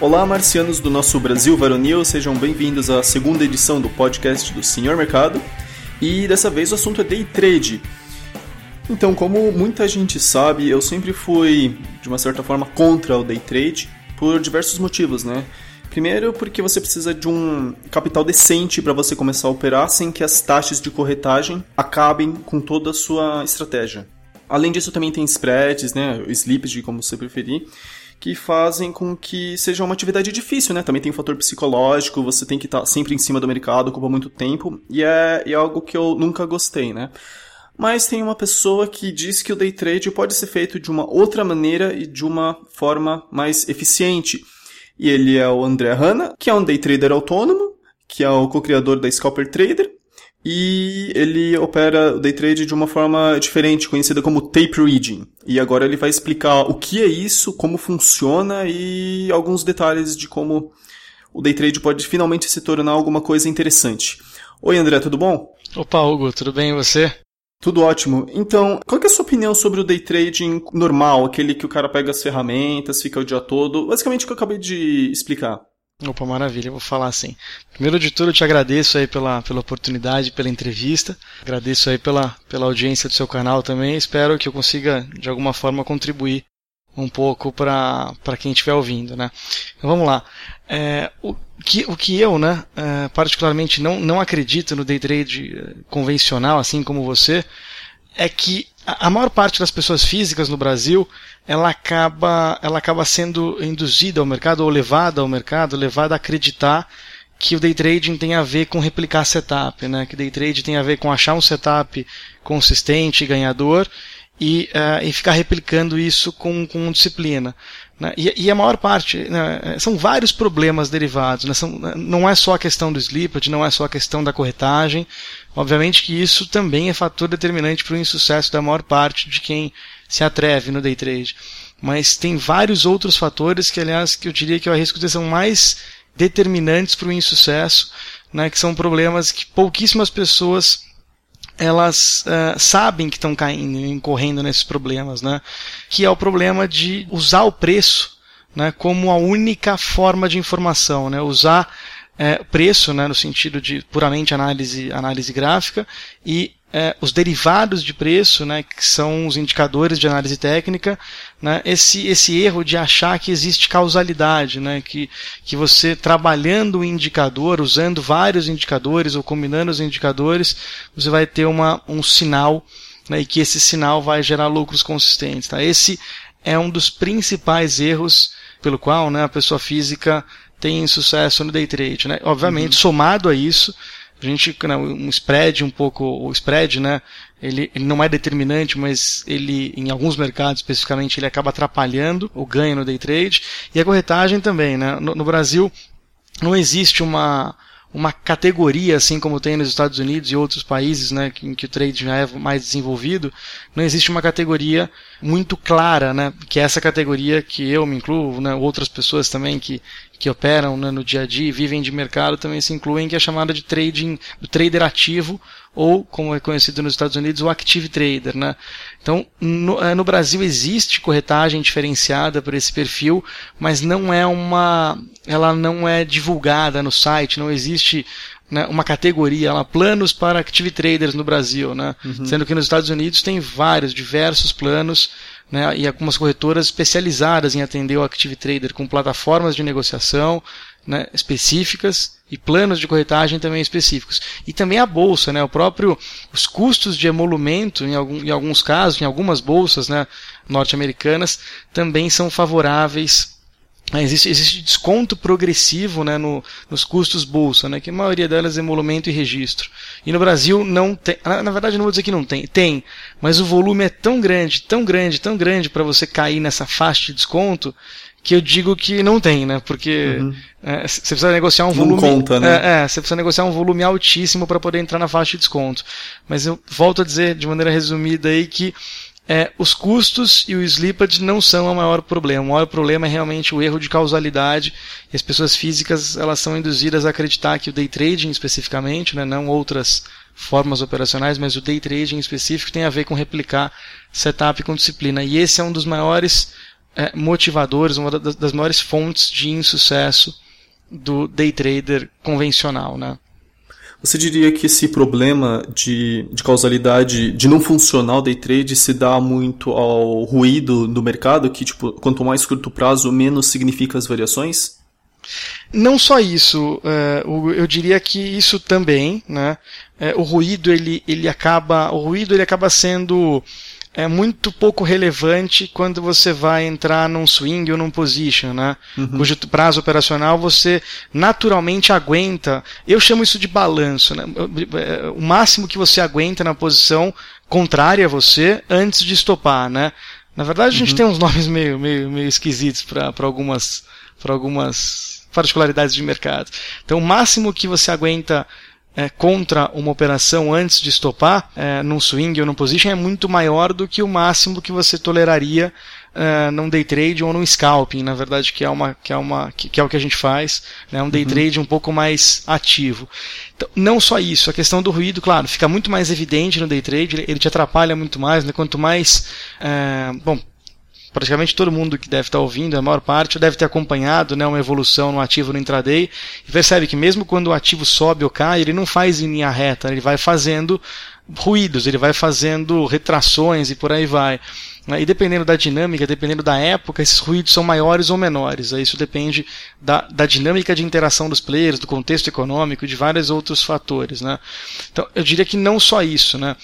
Olá, marcianos do nosso Brasil varonil, sejam bem-vindos à segunda edição do podcast do Senhor Mercado. E dessa vez o assunto é day trade. Então, como muita gente sabe, eu sempre fui, de uma certa forma, contra o day trade por diversos motivos, né? Primeiro, porque você precisa de um capital decente para você começar a operar sem que as taxas de corretagem acabem com toda a sua estratégia. Além disso, também tem spreads, né, slippage, como você preferir, que fazem com que seja uma atividade difícil, né? Também tem um fator psicológico, você tem que estar sempre em cima do mercado, ocupa muito tempo, e é, é algo que eu nunca gostei, né? Mas tem uma pessoa que diz que o day trade pode ser feito de uma outra maneira e de uma forma mais eficiente. E ele é o André Hanna, que é um day trader autônomo, que é o co-criador da Scalper Trader, e ele opera o day trade de uma forma diferente, conhecida como tape reading. E agora ele vai explicar o que é isso, como funciona e alguns detalhes de como o day trade pode finalmente se tornar alguma coisa interessante. Oi André, tudo bom? Opa, Hugo, tudo bem e você? Tudo ótimo. Então, qual é a sua opinião sobre o day trading normal, aquele que o cara pega as ferramentas, fica o dia todo? Basicamente o que eu acabei de explicar. Opa, maravilha, vou falar assim. Primeiro de tudo, eu te agradeço aí pela, pela oportunidade, pela entrevista. Agradeço aí pela, pela audiência do seu canal também. Espero que eu consiga, de alguma forma, contribuir um pouco para quem estiver ouvindo, né? Então vamos lá. É, o, que, o que eu, né, é, particularmente não, não acredito no day trade é, convencional, assim como você, é que a maior parte das pessoas físicas no Brasil ela acaba, ela acaba sendo induzida ao mercado ou levada ao mercado, levada a acreditar que o day trading tem a ver com replicar setup, né? Que day trade tem a ver com achar um setup consistente, ganhador e, uh, e ficar replicando isso com, com disciplina. Né? E, e, a maior parte, né, são vários problemas derivados. Né? São, não é só a questão do slippage, não é só a questão da corretagem. Obviamente que isso também é fator determinante para o insucesso da maior parte de quem se atreve no day trade. Mas tem vários outros fatores que, aliás, que eu diria que eu arrisco dizer são mais determinantes para o insucesso, né, que são problemas que pouquíssimas pessoas elas uh, sabem que estão caindo, incorrendo nesses problemas, né? Que é o problema de usar o preço, né, como a única forma de informação, né? Usar é, preço, né, no sentido de puramente análise, análise gráfica, e é, os derivados de preço, né, que são os indicadores de análise técnica, né, esse, esse erro de achar que existe causalidade, né, que, que você trabalhando o indicador, usando vários indicadores ou combinando os indicadores, você vai ter uma, um sinal né, e que esse sinal vai gerar lucros consistentes. Tá? Esse é um dos principais erros pelo qual né, a pessoa física tem sucesso no day trade, né? Obviamente, uhum. somado a isso, a gente, né, um spread um pouco, o spread, né, ele, ele, não é determinante, mas ele, em alguns mercados especificamente, ele acaba atrapalhando o ganho no day trade, e a corretagem também, né? No, no Brasil, não existe uma, uma categoria, assim como tem nos Estados Unidos e outros países, né, em que o trade já é mais desenvolvido, não existe uma categoria muito clara, né, que é essa categoria que eu me incluo, né, outras pessoas também que, que operam né, no dia a dia e vivem de mercado também se incluem, que é chamada de trading, do trader ativo, ou, como é conhecido nos Estados Unidos, o active trader, né. Então, no, eh, no Brasil existe corretagem diferenciada para esse perfil, mas não é uma, ela não é divulgada no site, não existe né, uma categoria lá, planos para active traders no Brasil, né? Uhum. Sendo que nos Estados Unidos tem vários, diversos planos, né, e algumas corretoras especializadas em atender o active trader com plataformas de negociação, né, específicas e planos de corretagem também específicos. E também a bolsa, né, o próprio os custos de emolumento em, algum, em alguns casos, em algumas bolsas, né, norte-americanas também são favoráveis Existe, existe, desconto progressivo né, no, nos custos bolsa, né, que a maioria delas é emolumento e registro. E no Brasil não tem, na, na, verdade não vou dizer que não tem, tem, mas o volume é tão grande, tão grande, tão grande para você cair nessa faixa de desconto que eu digo que não tem, né? Porque uhum. é, você precisa negociar um volume. Não conta, né? É, é, você precisa negociar um volume altíssimo para poder entrar na faixa de desconto. Mas eu volto a dizer de maneira resumida aí que é, os custos e o slippage não são o maior problema. O maior problema é realmente o erro de causalidade. E as pessoas físicas elas são induzidas a acreditar que o day trading especificamente, né, não outras formas operacionais, mas o day trading específico tem a ver com replicar setup com disciplina. E esse é um dos maiores é, motivadores, uma das, das maiores fontes de insucesso do day trader convencional, né? Você diria que esse problema de, de causalidade, de não funcionar o day trade, se dá muito ao ruído do mercado, que tipo, quanto mais curto prazo, menos significa as variações? Não só isso, é, eu diria que isso também, né? É, o ruído ele, ele acaba, o ruído ele acaba sendo é muito pouco relevante quando você vai entrar num swing ou num position, né? Uhum. Cujo prazo operacional você naturalmente aguenta. Eu chamo isso de balanço, né? O máximo que você aguenta na posição contrária a você antes de estopar, né? Na verdade, a gente uhum. tem uns nomes meio, meio, meio esquisitos para algumas, algumas particularidades de mercado. Então, o máximo que você aguenta é, contra uma operação antes de estopar, é, num swing ou num position, é muito maior do que o máximo que você toleraria é, num day trade ou num scalping, na verdade, que é, uma, que é, uma, que, que é o que a gente faz, né, um day uhum. trade um pouco mais ativo. Então, não só isso, a questão do ruído, claro, fica muito mais evidente no day trade, ele te atrapalha muito mais, né, quanto mais. É, bom, praticamente todo mundo que deve estar ouvindo, a maior parte, deve ter acompanhado né, uma evolução no ativo no intraday e percebe que mesmo quando o ativo sobe ou cai, ele não faz em linha reta, ele vai fazendo ruídos, ele vai fazendo retrações e por aí vai. Né. E dependendo da dinâmica, dependendo da época, esses ruídos são maiores ou menores. Isso depende da, da dinâmica de interação dos players, do contexto econômico, de vários outros fatores. Né? Então, eu diria que não só isso. Né?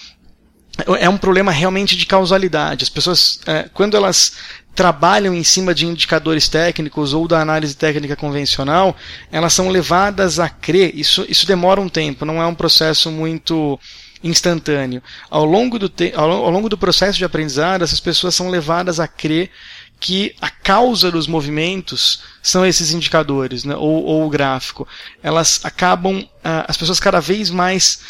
É um problema realmente de causalidade. As pessoas, é, quando elas trabalham em cima de indicadores técnicos ou da análise técnica convencional, elas são levadas a crer. Isso, isso demora um tempo, não é um processo muito instantâneo. Ao longo do, ao longo do processo de aprendizado, essas pessoas são levadas a crer que a causa dos movimentos são esses indicadores, né, ou, ou o gráfico. Elas acabam, uh, as pessoas cada vez mais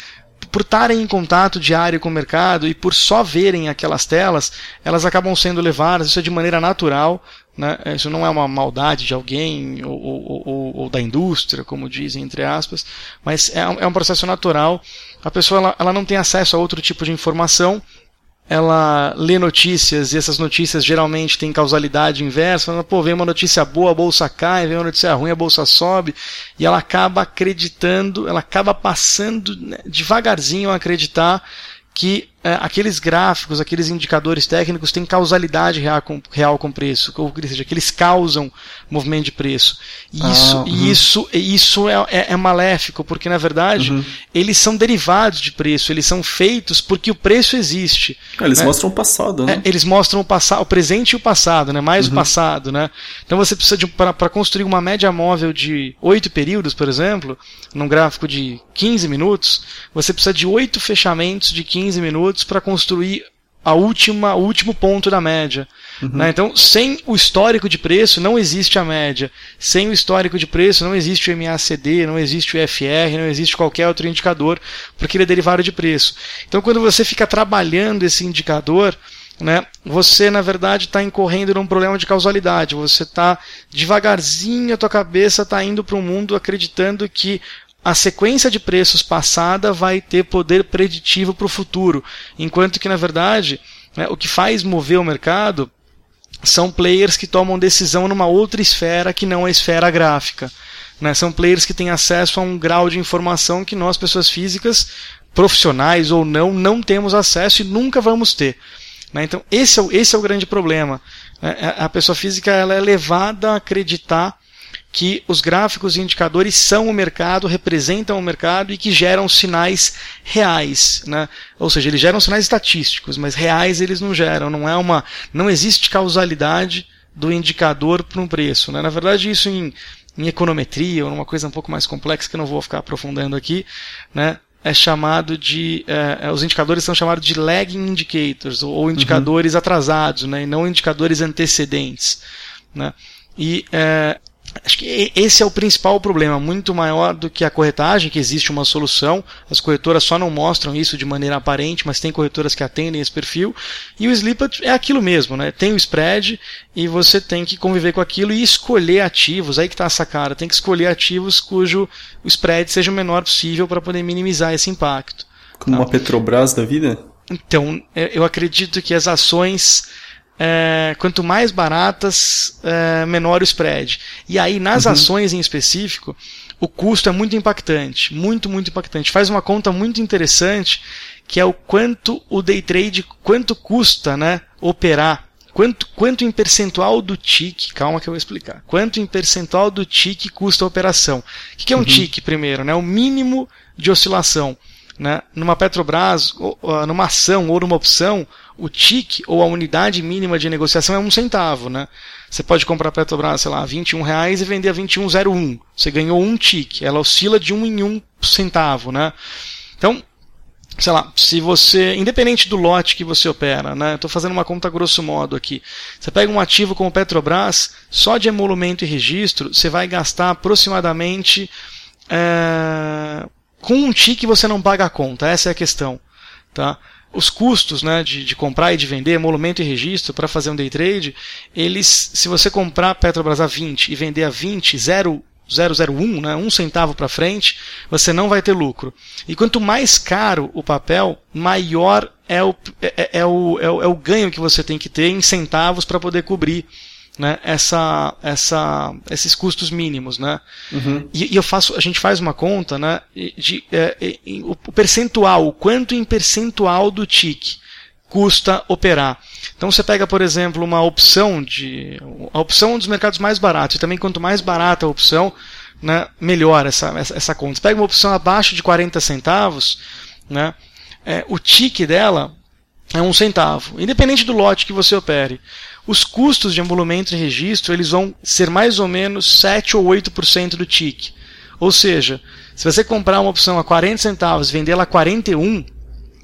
por estarem em contato diário com o mercado e por só verem aquelas telas, elas acabam sendo levadas, isso é de maneira natural, né? isso não é uma maldade de alguém ou, ou, ou, ou da indústria, como dizem, entre aspas, mas é um, é um processo natural. A pessoa ela, ela não tem acesso a outro tipo de informação, ela lê notícias e essas notícias geralmente têm causalidade inversa. Ela, Pô, vem uma notícia boa, a bolsa cai, vem uma notícia ruim, a bolsa sobe. E ela acaba acreditando, ela acaba passando né, devagarzinho a acreditar que aqueles gráficos, aqueles indicadores técnicos têm causalidade real com, real com preço, ou seja, que eles causam movimento de preço. E isso, ah, uhum. isso, isso é, é, é, maléfico, porque na verdade uhum. eles são derivados de preço, eles são feitos porque o preço existe. Ah, eles né? mostram o passado, né? É, eles mostram o passado, o presente e o passado, né? mais uhum. o passado. Né? Então você precisa de para construir uma média móvel de oito períodos, por exemplo, num gráfico de 15 minutos, você precisa de oito fechamentos de 15 minutos minutos para construir a última, o último ponto da média. Uhum. Né? Então, sem o histórico de preço, não existe a média. Sem o histórico de preço, não existe o MACD, não existe o FR, não existe qualquer outro indicador, porque ele é derivado de preço. Então, quando você fica trabalhando esse indicador, né, você na verdade está incorrendo num problema de causalidade. Você está devagarzinho, a tua cabeça está indo para um mundo acreditando que a sequência de preços passada vai ter poder preditivo para o futuro, enquanto que na verdade né, o que faz mover o mercado são players que tomam decisão numa outra esfera que não a esfera gráfica. Né? São players que têm acesso a um grau de informação que nós, pessoas físicas, profissionais ou não, não temos acesso e nunca vamos ter. Né? Então, esse é, o, esse é o grande problema. Né? A pessoa física ela é levada a acreditar que os gráficos e indicadores são o mercado, representam o mercado e que geram sinais reais, né? Ou seja, eles geram sinais estatísticos, mas reais eles não geram, não é uma, não existe causalidade do indicador para um preço, né? Na verdade, isso em, em econometria, ou uma coisa um pouco mais complexa que eu não vou ficar aprofundando aqui, né? é chamado de é, os indicadores são chamados de lagging indicators ou, ou indicadores uhum. atrasados, né, e não indicadores antecedentes, né? E é, Acho que esse é o principal problema, muito maior do que a corretagem, que existe uma solução. As corretoras só não mostram isso de maneira aparente, mas tem corretoras que atendem esse perfil. E o Slipped é aquilo mesmo, né? Tem o spread e você tem que conviver com aquilo e escolher ativos. Aí que está a sacada. Tem que escolher ativos cujo o spread seja o menor possível para poder minimizar esse impacto. Como tá? uma Petrobras da vida? Então, é, eu acredito que as ações é, quanto mais baratas, é, menor o spread. E aí, nas uhum. ações em específico, o custo é muito impactante. Muito, muito impactante. Faz uma conta muito interessante, que é o quanto o day trade, quanto custa né, operar. Quanto, quanto em percentual do TIC, calma que eu vou explicar. Quanto em percentual do TIC custa a operação. O que é um uhum. TIC primeiro? Né? O mínimo de oscilação. Né? Numa Petrobras, numa ação ou numa opção, o TIC, ou a unidade mínima de negociação, é um centavo. Né? Você pode comprar a Petrobras, sei lá, 21 reais e vender a 21,01. Você ganhou um TIC. Ela oscila de um em um centavo. Né? Então, sei lá, se você, independente do lote que você opera, né? Estou fazendo uma conta grosso modo aqui. Você pega um ativo como Petrobras, só de emolumento e registro, você vai gastar aproximadamente é, com um TIC você não paga a conta. Essa é a questão, tá? Os custos né, de, de comprar e de vender, emolumento e registro para fazer um day trade, eles, se você comprar Petrobras a 20 e vender a 20, 0, 001, né, um centavo para frente, você não vai ter lucro. E quanto mais caro o papel, maior é o, é, é, é o, é o, é o ganho que você tem que ter em centavos para poder cobrir né, essa, essa, esses custos mínimos, né? Uhum. E, e, eu faço, a gente faz uma conta, né, de, é, o percentual, o quanto em percentual do TIC custa operar. Então você pega, por exemplo, uma opção de. A opção dos mercados mais baratos, e também quanto mais barata a opção, né, melhor essa, essa, essa conta. Você pega uma opção abaixo de 40 centavos, né, é, o TIC dela é um centavo, independente do lote que você opere. Os custos de emolumento e registro eles vão ser mais ou menos 7 ou 8% do TIC. Ou seja, se você comprar uma opção a 40 centavos e vendê-la a 41,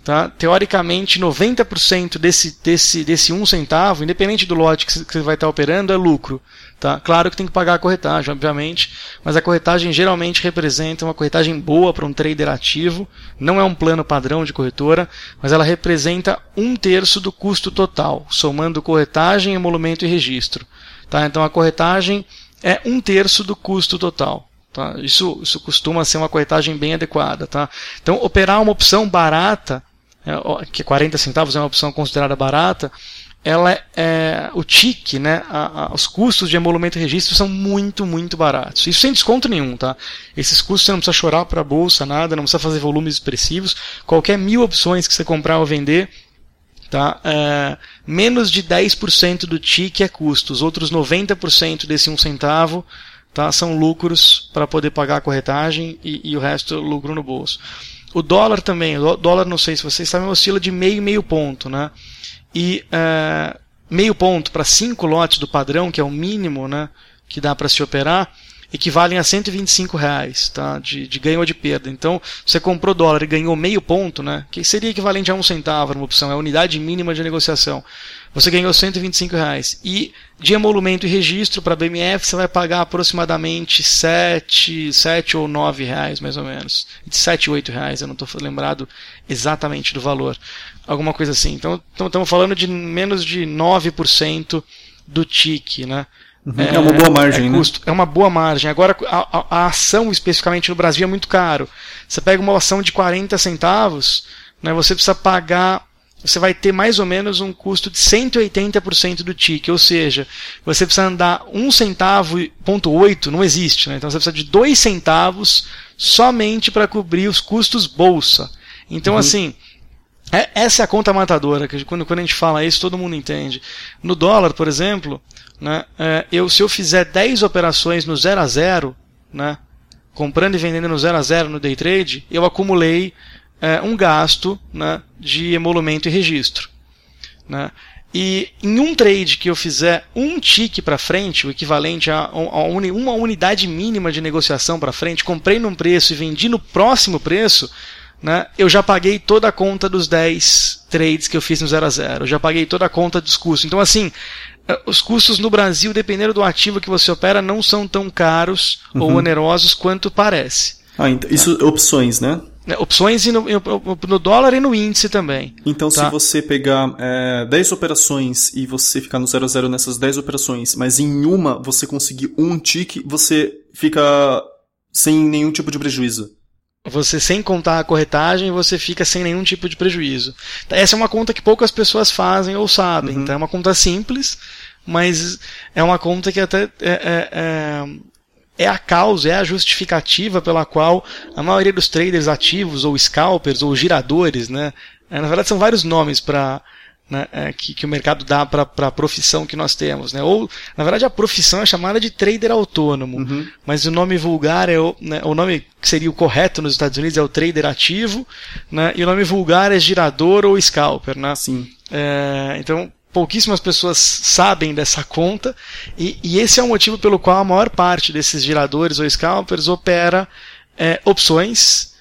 Tá? Teoricamente, 90% desse, desse, desse 1 centavo, independente do lote que você vai estar operando, é lucro. Tá? Claro que tem que pagar a corretagem, obviamente, mas a corretagem geralmente representa uma corretagem boa para um trader ativo. Não é um plano padrão de corretora, mas ela representa um terço do custo total, somando corretagem, emolumento e registro. Tá? Então a corretagem é um terço do custo total. Tá? Isso, isso costuma ser uma corretagem bem adequada. Tá? Então, operar uma opção barata é, que 40 centavos é uma opção considerada barata, ela é, é o TIC, né, a, a, os custos de emolumento e registro são muito, muito baratos. Isso sem desconto nenhum, tá? Esses custos você não precisa chorar para a bolsa, nada, não precisa fazer volumes expressivos. Qualquer mil opções que você comprar ou vender, tá? É, menos de 10% do TIC é custo. Os outros 90% desse um centavo tá, são lucros para poder pagar a corretagem e, e o resto lucro no bolso. O dólar também, o dólar, não sei se vocês sabem, oscila de meio meio ponto, né? E uh, meio ponto para cinco lotes do padrão, que é o mínimo, né? Que dá para se operar, equivalem a 125 reais, tá? De, de ganho ou de perda. Então, você comprou dólar e ganhou meio ponto, né? Que seria equivalente a um centavo numa opção, é a unidade mínima de negociação você ganhou 125 reais. E de emolumento e registro para BMF você vai pagar aproximadamente 7, 7 ou 9 reais, mais ou menos. De 7 8 reais, eu não estou lembrado exatamente do valor. Alguma coisa assim. Então, estamos falando de menos de 9% do TIC, né? Uhum. É, é, uma boa margem, é né? É uma boa margem. Agora, a, a, a, ação especificamente no Brasil é muito caro. Você pega uma ação de 40 centavos, né, você precisa pagar você vai ter mais ou menos um custo de 180% do TIC, ou seja, você precisa andar um centavo, ponto 8, não existe, né? então você precisa de dois centavos somente para cobrir os custos bolsa. Então, uhum. assim, é, essa é a conta matadora, que quando, quando a gente fala isso, todo mundo entende. No dólar, por exemplo, né, é, eu, se eu fizer 10 operações no 0 a 0, né, comprando e vendendo no 0 a 0 no day trade, eu acumulei é, um gasto né, de emolumento e registro. Né? E em um trade que eu fizer um tique para frente, o equivalente a, uma unidade mínima de negociação para frente, comprei num preço e vendi no próximo preço, né, eu já paguei toda a conta dos 10 trades que eu fiz no 0 a 0. Eu já paguei toda a conta dos custos. Então, assim, é, os custos no Brasil, dependendo do ativo que você opera, não são tão caros uhum. ou onerosos quanto parece. Ah, então, isso opções, né? Né, opções no, no, dólar e no índice também. Então, tá? se você pegar é, 10 operações e você ficar no 0 a 0 nessas 10 operações, mas em uma você conseguir um tique, você fica sem nenhum tipo de prejuízo. Você sem contar a corretagem, você fica sem nenhum tipo de prejuízo. Essa é uma conta que poucas pessoas fazem ou sabem. Uhum. Então é uma conta simples, mas é uma conta que até é, é, é, a causa, é a justificativa pela qual a maioria dos traders ativos, ou scalpers, ou giradores, né? É, na verdade são vários nomes para né, é, que, que, o mercado dá para a profissão que nós temos. Né? Ou, na verdade, a profissão é chamada de trader autônomo, uhum. mas o nome vulgar é o, né, o nome que seria o correto nos Estados Unidos é o trader ativo, né, e o nome vulgar é girador ou scalper. Né? Sim. É, então, pouquíssimas pessoas sabem dessa conta, e, e, esse é o motivo pelo qual a maior parte desses giradores ou scalpers opera é, opções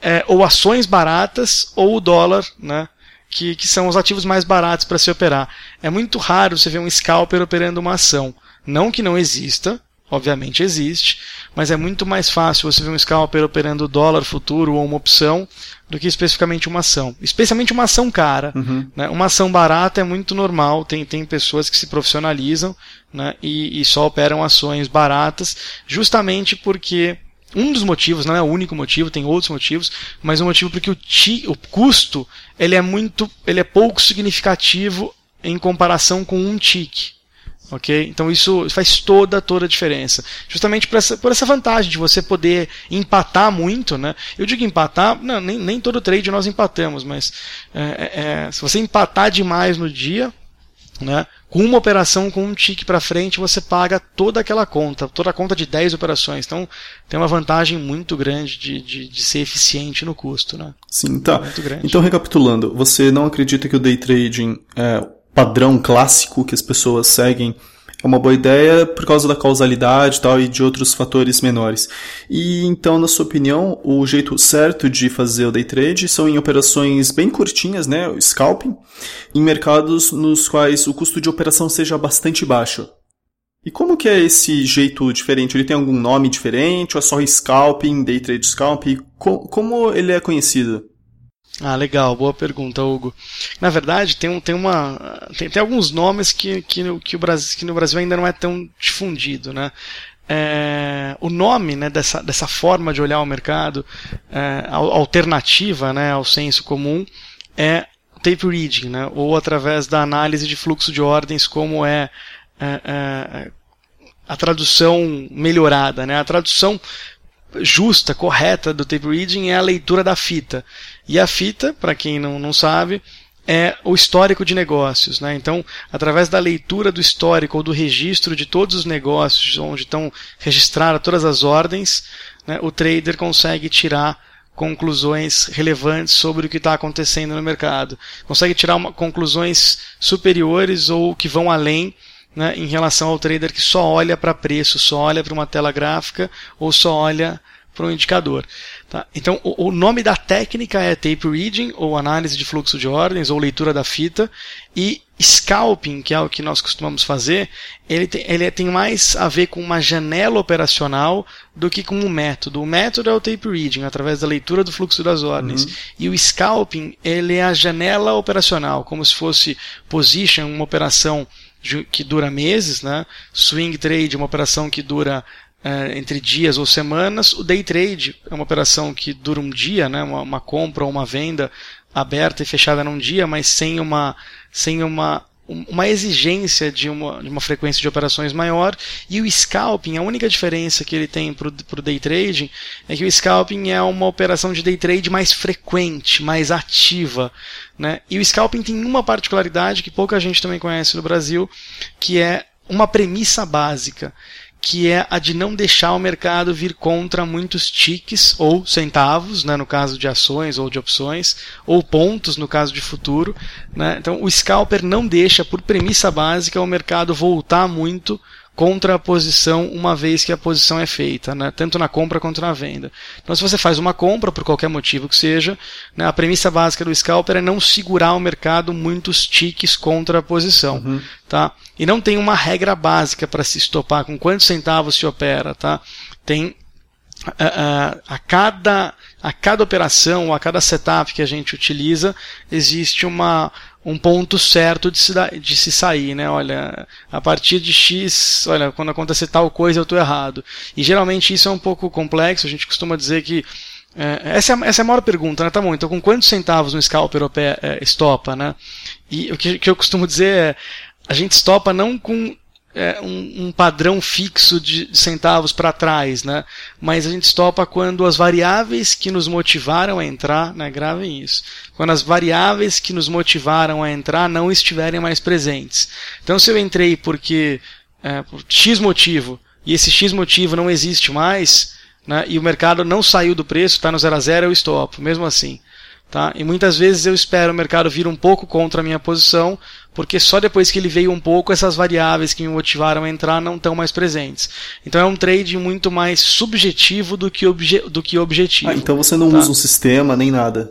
é, ou ações baratas ou o dólar, né? que, que são os ativos mais baratos para se operar. É muito raro você ver um scalper operando uma ação. Não que não exista, obviamente existe, mas é muito mais fácil você ver um scalper operando dólar futuro ou uma opção do que especificamente uma ação. Especialmente uma ação cara. Uhum. Né? Uma ação barata é muito normal, tem, tem pessoas que se profissionalizam né? e, e só operam ações baratas, justamente porque um dos motivos, não é o único motivo, tem outros motivos, mas um motivo porque o, ti, o custo ele é muito, ele é pouco significativo em comparação com um tique. Ok? Então isso faz toda, toda a diferença. Justamente por essa, por essa vantagem de você poder empatar muito. Né? Eu digo empatar, não, nem, nem todo trade nós empatamos, mas é, é, é se você empatar demais no dia, né? Com uma operação, com um tique para frente, você paga toda aquela conta, toda a conta de 10 operações. Então, tem uma vantagem muito grande de, de, de ser eficiente no custo. Né? Sim, tá. Então, recapitulando, você não acredita que o day trading é padrão clássico que as pessoas seguem é uma boa ideia por causa da causalidade e tal e de outros fatores menores. E então, na sua opinião, o jeito certo de fazer o day trade são em operações bem curtinhas, né, o scalping, em mercados nos quais o custo de operação seja bastante baixo. E como que é esse jeito diferente? Ele tem algum nome diferente? Ou é só scalping, day trade scalping? Como ele é conhecido? Ah, legal, boa pergunta, Hugo. Na verdade, tem, tem, uma, tem, tem alguns nomes que, que, no, que, o Brasil, que no Brasil ainda não é tão difundido, né? É, o nome né, dessa, dessa forma de olhar o mercado, é, alternativa né, ao senso comum, é tape reading, né, ou através da análise de fluxo de ordens, como é, é, é a tradução melhorada. Né? A tradução justa, correta do tape reading é a leitura da fita. E a fita, para quem não, não sabe, é o histórico de negócios. Né? Então, através da leitura do histórico ou do registro de todos os negócios, onde estão registradas todas as ordens, né, o trader consegue tirar conclusões relevantes sobre o que está acontecendo no mercado. Consegue tirar uma, conclusões superiores ou que vão além né, em relação ao trader que só olha para preço, só olha para uma tela gráfica ou só olha para um indicador. Tá? Então, o, o, nome da técnica é tape reading, ou análise de fluxo de ordens, ou leitura da fita, e scalping, que é o que nós costumamos fazer, ele tem, ele tem mais a ver com uma janela operacional do que com um método. O método é o tape reading, através da leitura do fluxo das ordens. Uhum. E o scalping, ele é a janela operacional, como se fosse position, uma operação que dura meses, né? Swing trade, uma operação que dura é, entre dias ou semanas. O day trade é uma operação que dura um dia, né? Uma, uma, compra ou uma venda aberta e fechada num dia, mas sem uma, sem uma, uma exigência de uma, de uma frequência de operações maior. E o scalping, a única diferença que ele tem para o day trading é que o scalping é uma operação de day trade mais frequente, mais ativa. Né? E o scalping tem uma particularidade que pouca gente também conhece no Brasil, que é uma premissa básica que é a de não deixar o mercado vir contra muitos tiques ou centavos, né, no caso de ações ou de opções, ou pontos no caso de futuro. Né? Então, o scalper não deixa, por premissa básica, o mercado voltar muito contra a posição uma vez que a posição é feita, né? tanto na compra quanto na venda. Então, se você faz uma compra, por qualquer motivo que seja, né, a premissa básica do scalper é não segurar o mercado muitos tiques contra a posição. Uhum. Tá? E não tem uma regra básica para se estopar com quantos centavos se opera. Tá? Tem a, cada, a cada operação, a cada setup que a gente utiliza, existe uma, um ponto certo de se, de se sair, né? Olha, a partir de X, olha, quando acontecer tal coisa eu estou errado. E geralmente isso é um pouco complexo, a gente costuma dizer que É, essa, é, essa é a maior pergunta, né? Tá bom, então com quantos centavos um scalper é, estopa, né? E o que, que, eu costumo dizer é, a gente estopa não com é, um, um, padrão fixo de centavos para trás, né? Mas a gente estopa quando as variáveis que nos motivaram a entrar, né? Gravem isso. Quando as variáveis que nos motivaram a entrar não estiverem mais presentes. Então se eu entrei porque é, por X motivo e esse X motivo não existe mais, né, e o mercado não saiu do preço, está no zero a zero, eu estopo, mesmo assim. Tá? E muitas vezes eu espero o mercado vir um pouco contra a minha posição, porque só depois que ele veio um pouco, essas variáveis que me motivaram a entrar não estão mais presentes. Então é um trade muito mais subjetivo do que, obje do que objetivo. Ah, então você não tá? usa um sistema nem nada.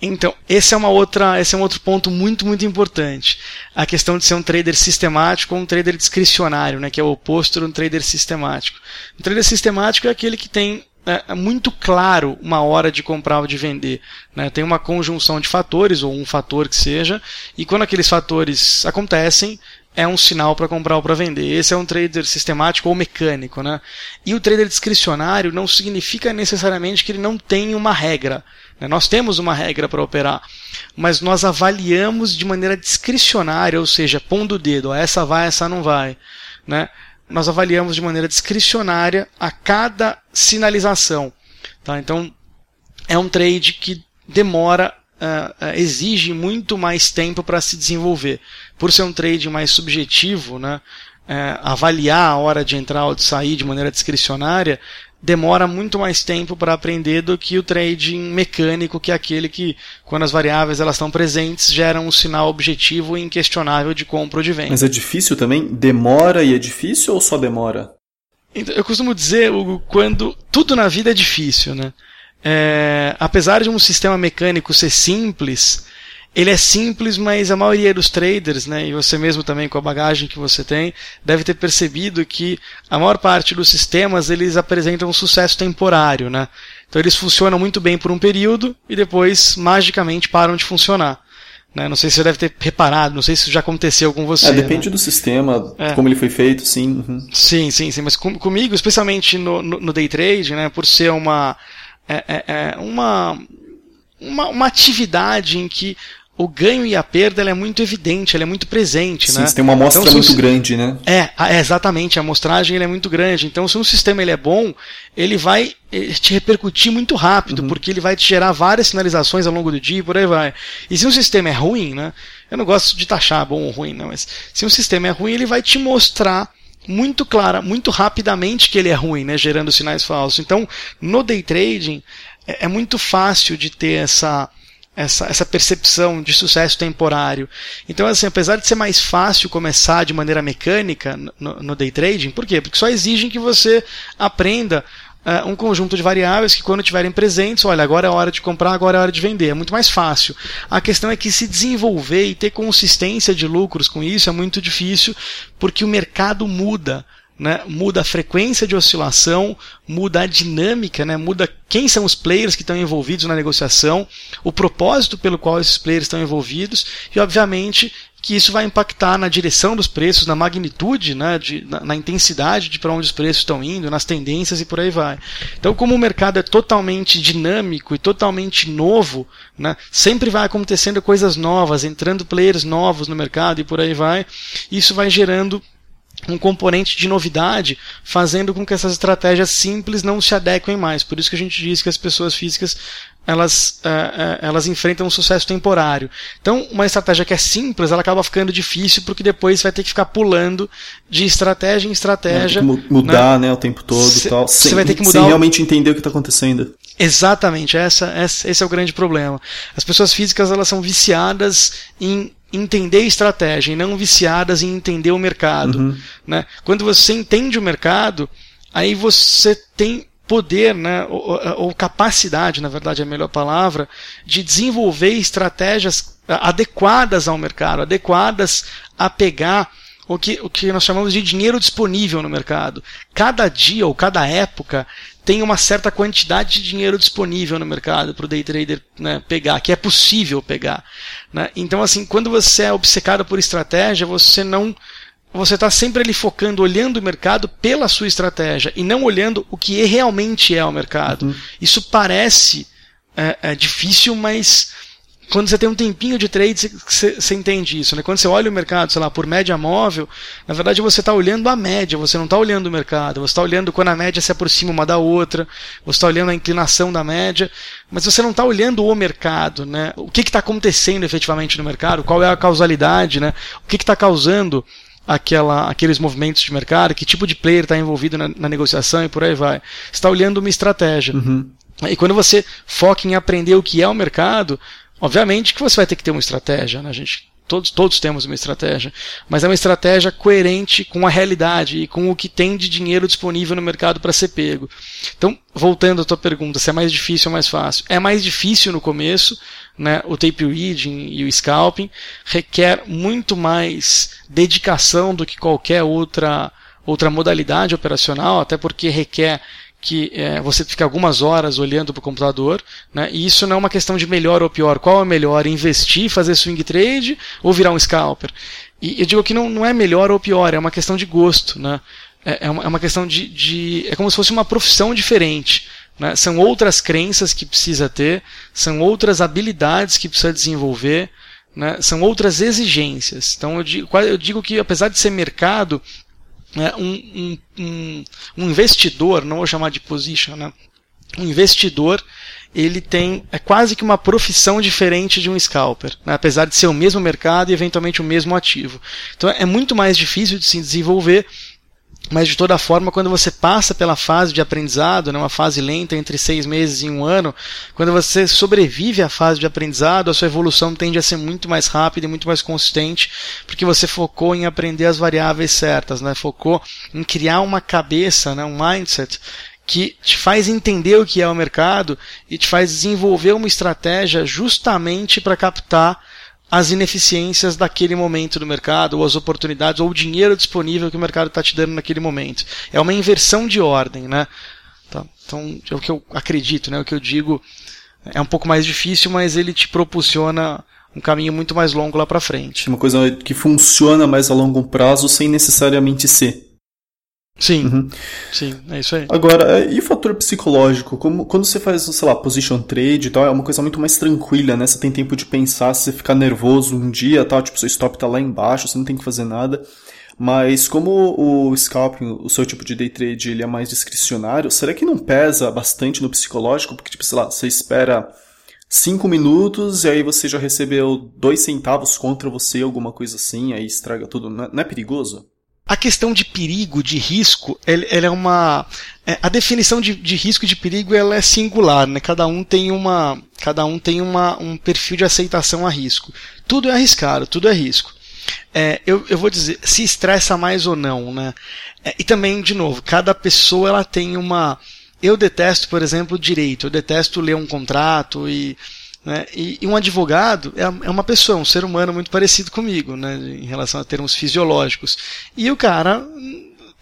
Então, esse é, uma outra, esse é um outro ponto muito, muito importante. A questão de ser um trader sistemático ou um trader discricionário, né, que é o oposto de um trader sistemático. Um trader sistemático é aquele que tem é, é muito claro uma hora de comprar ou de vender. Né? Tem uma conjunção de fatores, ou um fator que seja, e quando aqueles fatores acontecem, é um sinal para comprar ou para vender. Esse é um trader sistemático ou mecânico. Né? E o trader discricionário não significa necessariamente que ele não tem uma regra. Né? Nós temos uma regra para operar, mas nós avaliamos de maneira discricionária, ou seja, pondo o dedo, essa vai, essa não vai. Né? Nós avaliamos de maneira discricionária a cada sinalização. Tá? Então, é um trade que demora, uh, uh, exige muito mais tempo para se desenvolver. Por ser um trade mais subjetivo, né, uh, avaliar a hora de entrar ou de sair de maneira discricionária demora muito mais tempo para aprender do que o trading mecânico, que é aquele que, quando as variáveis elas estão presentes, gera um sinal objetivo e inquestionável de compra ou de venda. Mas é difícil também? Demora e é difícil ou só demora? Então, eu costumo dizer, Hugo, quando tudo na vida é difícil, né? É, apesar de um sistema mecânico ser simples, ele é simples, mas a maioria dos traders, né, e você mesmo também com a bagagem que você tem, deve ter percebido que a maior parte dos sistemas eles apresentam um sucesso temporário, né? Então eles funcionam muito bem por um período e depois magicamente param de funcionar. Né? Não sei se você deve ter reparado, não sei se isso já aconteceu com você. É, depende né? do sistema, é. como ele foi feito, sim. Uhum. Sim, sim, sim. Mas com, comigo, especialmente no, no, no, day trade, né, por ser uma, é, é, é uma, uma, uma atividade em que o ganho e a perda é muito evidente, é muito presente. Sim, né? você tem uma amostra então, muito grande, né? É, é, exatamente, a amostragem é muito grande. Então, se um sistema ele é bom, ele vai te repercutir muito rápido, uhum. porque ele vai te gerar várias sinalizações ao longo do dia e por aí vai. E se um sistema é ruim, né? Eu não gosto de taxar bom ou ruim, não, mas se um sistema é ruim, ele vai te mostrar muito clara, muito rapidamente que ele é ruim, né? Gerando sinais falsos. Então, no day trading, é, é muito fácil de ter essa essa, essa percepção de sucesso temporário. Então, assim, apesar de ser mais fácil começar de maneira mecânica no, no day trading, por quê? Porque só exigem que você aprenda uh, um conjunto de variáveis que, quando estiverem presentes, olha, agora é hora de comprar, agora é hora de vender. É muito mais fácil. A questão é que se desenvolver e ter consistência de lucros com isso é muito difícil, porque o mercado muda né, muda a frequência de oscilação, muda a dinâmica, né, muda quem são os players que estão envolvidos na negociação, o propósito pelo qual esses players estão envolvidos e, obviamente, que isso vai impactar na direção dos preços, na magnitude, né, de, na, na intensidade de para onde os preços estão indo, nas tendências e por aí vai. Então, como o mercado é totalmente dinâmico e totalmente novo, né, sempre vai acontecendo coisas novas, entrando players novos no mercado e por aí vai, isso vai gerando um componente de novidade, fazendo com que essas estratégias simples não se adequem mais. Por isso que a gente diz que as pessoas físicas elas, uh, uh, elas enfrentam um sucesso temporário. Então, uma estratégia que é simples, ela acaba ficando difícil porque depois você vai ter que ficar pulando de estratégia em estratégia. É, mudar, né? né, o tempo todo cê, e tal. Você vai ter que mudar. Sem realmente entender o que está acontecendo. Exatamente, essa, essa, esse é o grande problema. As pessoas físicas elas são viciadas em entender estratégia e não viciadas em entender o mercado. Uhum. Né? Quando você entende o mercado, aí você tem poder, né, ou, ou, capacidade, na verdade é a melhor palavra, de desenvolver estratégias adequadas ao mercado, adequadas a pegar o que, o que nós chamamos de dinheiro disponível no mercado. Cada dia ou cada época tem uma certa quantidade de dinheiro disponível no mercado para o day trader né, pegar, que é possível pegar. Né? Então, assim, quando você é obcecado por estratégia, você não você está sempre ali focando, olhando o mercado pela sua estratégia e não olhando o que realmente é o mercado. Uhum. Isso parece é, é difícil, mas quando você tem um tempinho de trade, você, você entende isso. Né? Quando você olha o mercado, sei lá, por média móvel, na verdade você está olhando a média, você não está olhando o mercado, você está olhando quando a média se aproxima uma da outra, você está olhando a inclinação da média, mas você não está olhando o mercado, né? O que está acontecendo efetivamente no mercado, qual é a causalidade, né? O que está causando aquela, aqueles movimentos de mercado, que tipo de player está envolvido na, na, negociação e por aí vai. Você está olhando uma estratégia. Uhum. E quando você foca em aprender o que é o mercado, Obviamente que você vai ter que ter uma estratégia, né, gente? Todos, todos temos uma estratégia, mas é uma estratégia coerente com a realidade e com o que tem de dinheiro disponível no mercado para ser pego. Então, voltando à tua pergunta, se é mais difícil ou mais fácil? É mais difícil no começo, né? O tape reading e o scalping requer muito mais dedicação do que qualquer outra outra modalidade operacional, até porque requer que é, você fica algumas horas olhando para o computador, né? e isso não é uma questão de melhor ou pior. Qual é melhor? Investir, fazer swing trade ou virar um scalper? E eu digo que não, não é melhor ou pior, é uma questão de gosto. Né? É, é, uma, é uma questão de, de. É como se fosse uma profissão diferente. Né? São outras crenças que precisa ter, são outras habilidades que precisa desenvolver, né? são outras exigências. Então eu digo, eu digo que apesar de ser mercado, né, um, um, um, investidor, não vou chamar de position, né, um investidor ele tem é quase que uma profissão diferente de um scalper, né? apesar de ser o mesmo mercado e eventualmente o mesmo ativo. Então é muito mais difícil de se desenvolver mas de toda forma, quando você passa pela fase de aprendizado, né, uma fase lenta entre seis meses e um ano, quando você sobrevive à fase de aprendizado, a sua evolução tende a ser muito mais rápida e muito mais consistente, porque você focou em aprender as variáveis certas, né, focou em criar uma cabeça, né, um mindset que te faz entender o que é o mercado e te faz desenvolver uma estratégia justamente para captar as ineficiências daquele momento do mercado, ou as oportunidades, ou o dinheiro disponível que o mercado está te dando naquele momento. É uma inversão de ordem, né? Tá? Então, é o que eu acredito, né? O que eu digo é um pouco mais difícil, mas ele te proporciona um caminho muito mais longo lá para frente. Uma coisa que funciona mais a longo prazo sem necessariamente ser. Sim, uhum. sim, é isso aí. Agora, é, e o fator psicológico? Como, quando você faz, sei lá, position trade e tal, é uma coisa muito mais tranquila, né? Você tem tempo de pensar, se você ficar nervoso um dia, tal, tipo, seu stop tá lá embaixo, você não tem que fazer nada. Mas como o scalping, o seu tipo de day trade, ele é mais discricionário, será que não pesa bastante no psicológico? Porque, tipo, sei lá, você espera cinco minutos e aí você já recebeu dois centavos contra você, alguma coisa assim, aí estraga tudo. Não é, não é perigoso? A questão de perigo, de risco, ela, é uma. É, a definição de, de, risco e de perigo ela é singular, né? Cada um tem uma. Cada um tem uma, um perfil de aceitação a risco. Tudo é arriscado, tudo é risco. É, eu, eu vou dizer, se estressa mais ou não, né? É, e também, de novo, cada pessoa ela tem uma. Eu detesto, por exemplo, direito. Eu detesto ler um contrato e né? E, e, um advogado é, é uma pessoa, um ser humano muito parecido comigo, né? em relação a termos fisiológicos. E o cara,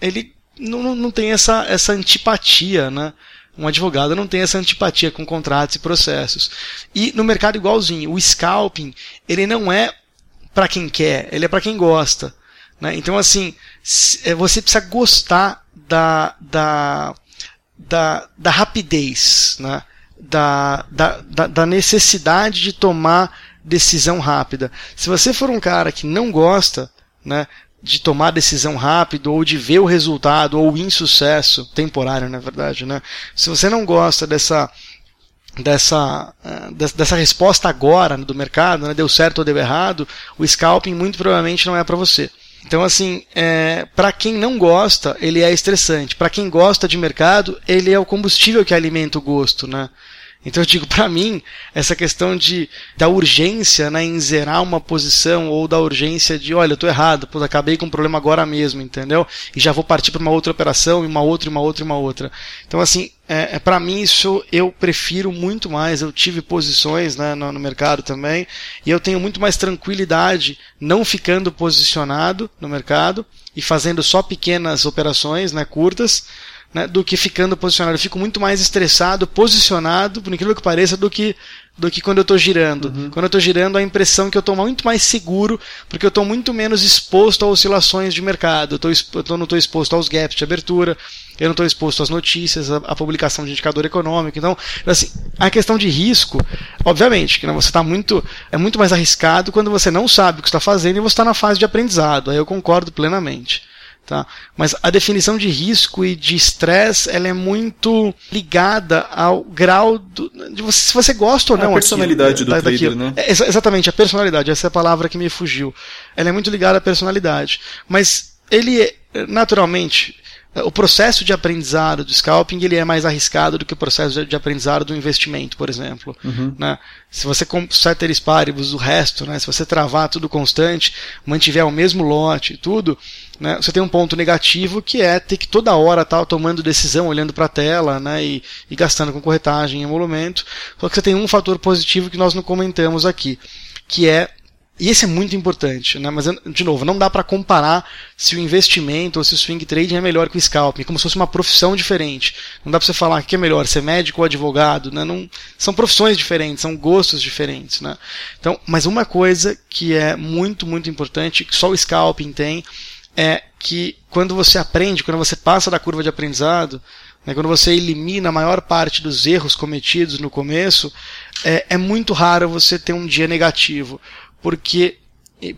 ele não, não tem essa, essa antipatia, né? Um advogado não tem essa antipatia com contratos e processos. E no mercado igualzinho, o scalping, ele não é para quem quer, ele é para quem gosta. Né? Então, assim, é, você precisa gostar da, da, da, da rapidez. Né? Da, da, da necessidade de tomar decisão rápida. Se você for um cara que não gosta, né, de tomar decisão rápido ou de ver o resultado ou o insucesso temporário, na verdade, né? Se você não gosta dessa dessa eh, dessa resposta agora do mercado, né, deu certo ou deu errado, o scalping muito provavelmente não é para você. Então, assim, é, para quem não gosta, ele é estressante. Para quem gosta de mercado, ele é o combustível que alimenta o gosto, né? Então eu digo, para mim, essa questão de da urgência né, em zerar uma posição ou da urgência de, olha, eu tô errado, pô, acabei com um problema agora mesmo, entendeu? E já vou partir para uma outra operação, e uma outra, e uma outra, e uma outra. Então, assim, é, é para mim isso eu prefiro muito mais. Eu tive posições né, no, no mercado também, e eu tenho muito mais tranquilidade não ficando posicionado no mercado e fazendo só pequenas operações né, curtas né, do que ficando posicionado. Eu fico muito mais estressado, posicionado, por incrível que pareça, do que do que quando eu estou girando. Uhum. Quando eu estou girando, a impressão é que eu estou muito mais seguro, porque eu estou muito menos exposto a oscilações de mercado. Eu, tô, eu não estou exposto aos gaps de abertura, eu não estou exposto às notícias, à, publicação de indicador econômico. Então, assim, a questão de risco, obviamente, que né, você está muito. É muito mais arriscado quando você não sabe o que está fazendo e você está na fase de aprendizado. Aí eu concordo plenamente. Tá? Mas a definição de risco e de estresse ela é muito ligada ao grau do, de você, se você gosta ou não. A personalidade aquilo, do trader, daquilo. né? É, exatamente, a personalidade, essa é a palavra que me fugiu. Ela é muito ligada à personalidade. Mas ele, é, naturalmente, o processo de aprendizado do scalping ele é mais arriscado do que o processo de aprendizado do investimento, por exemplo. Uhum. Né? Se você com ceteris paribus, o resto, né? se você travar tudo constante, mantiver o mesmo lote, tudo, né? você tem um ponto negativo que é ter que toda hora estar tá, tomando decisão, olhando para a tela né? E, e, gastando com corretagem e emolumento. Só que você tem um fator positivo que nós não comentamos aqui, que é e esse é muito importante, né? Mas, de novo, não dá para comparar se o investimento ou se o swing trading é melhor que o scalping, como se fosse uma profissão diferente. Não dá para você falar que é melhor ser médico ou advogado, né? Não, são profissões diferentes, são gostos diferentes, né? Então, mas uma coisa que é muito, muito importante, que só o scalping tem, é que quando você aprende, quando você passa da curva de aprendizado, né, quando você elimina a maior parte dos erros cometidos no começo, é, é muito raro você ter um dia negativo porque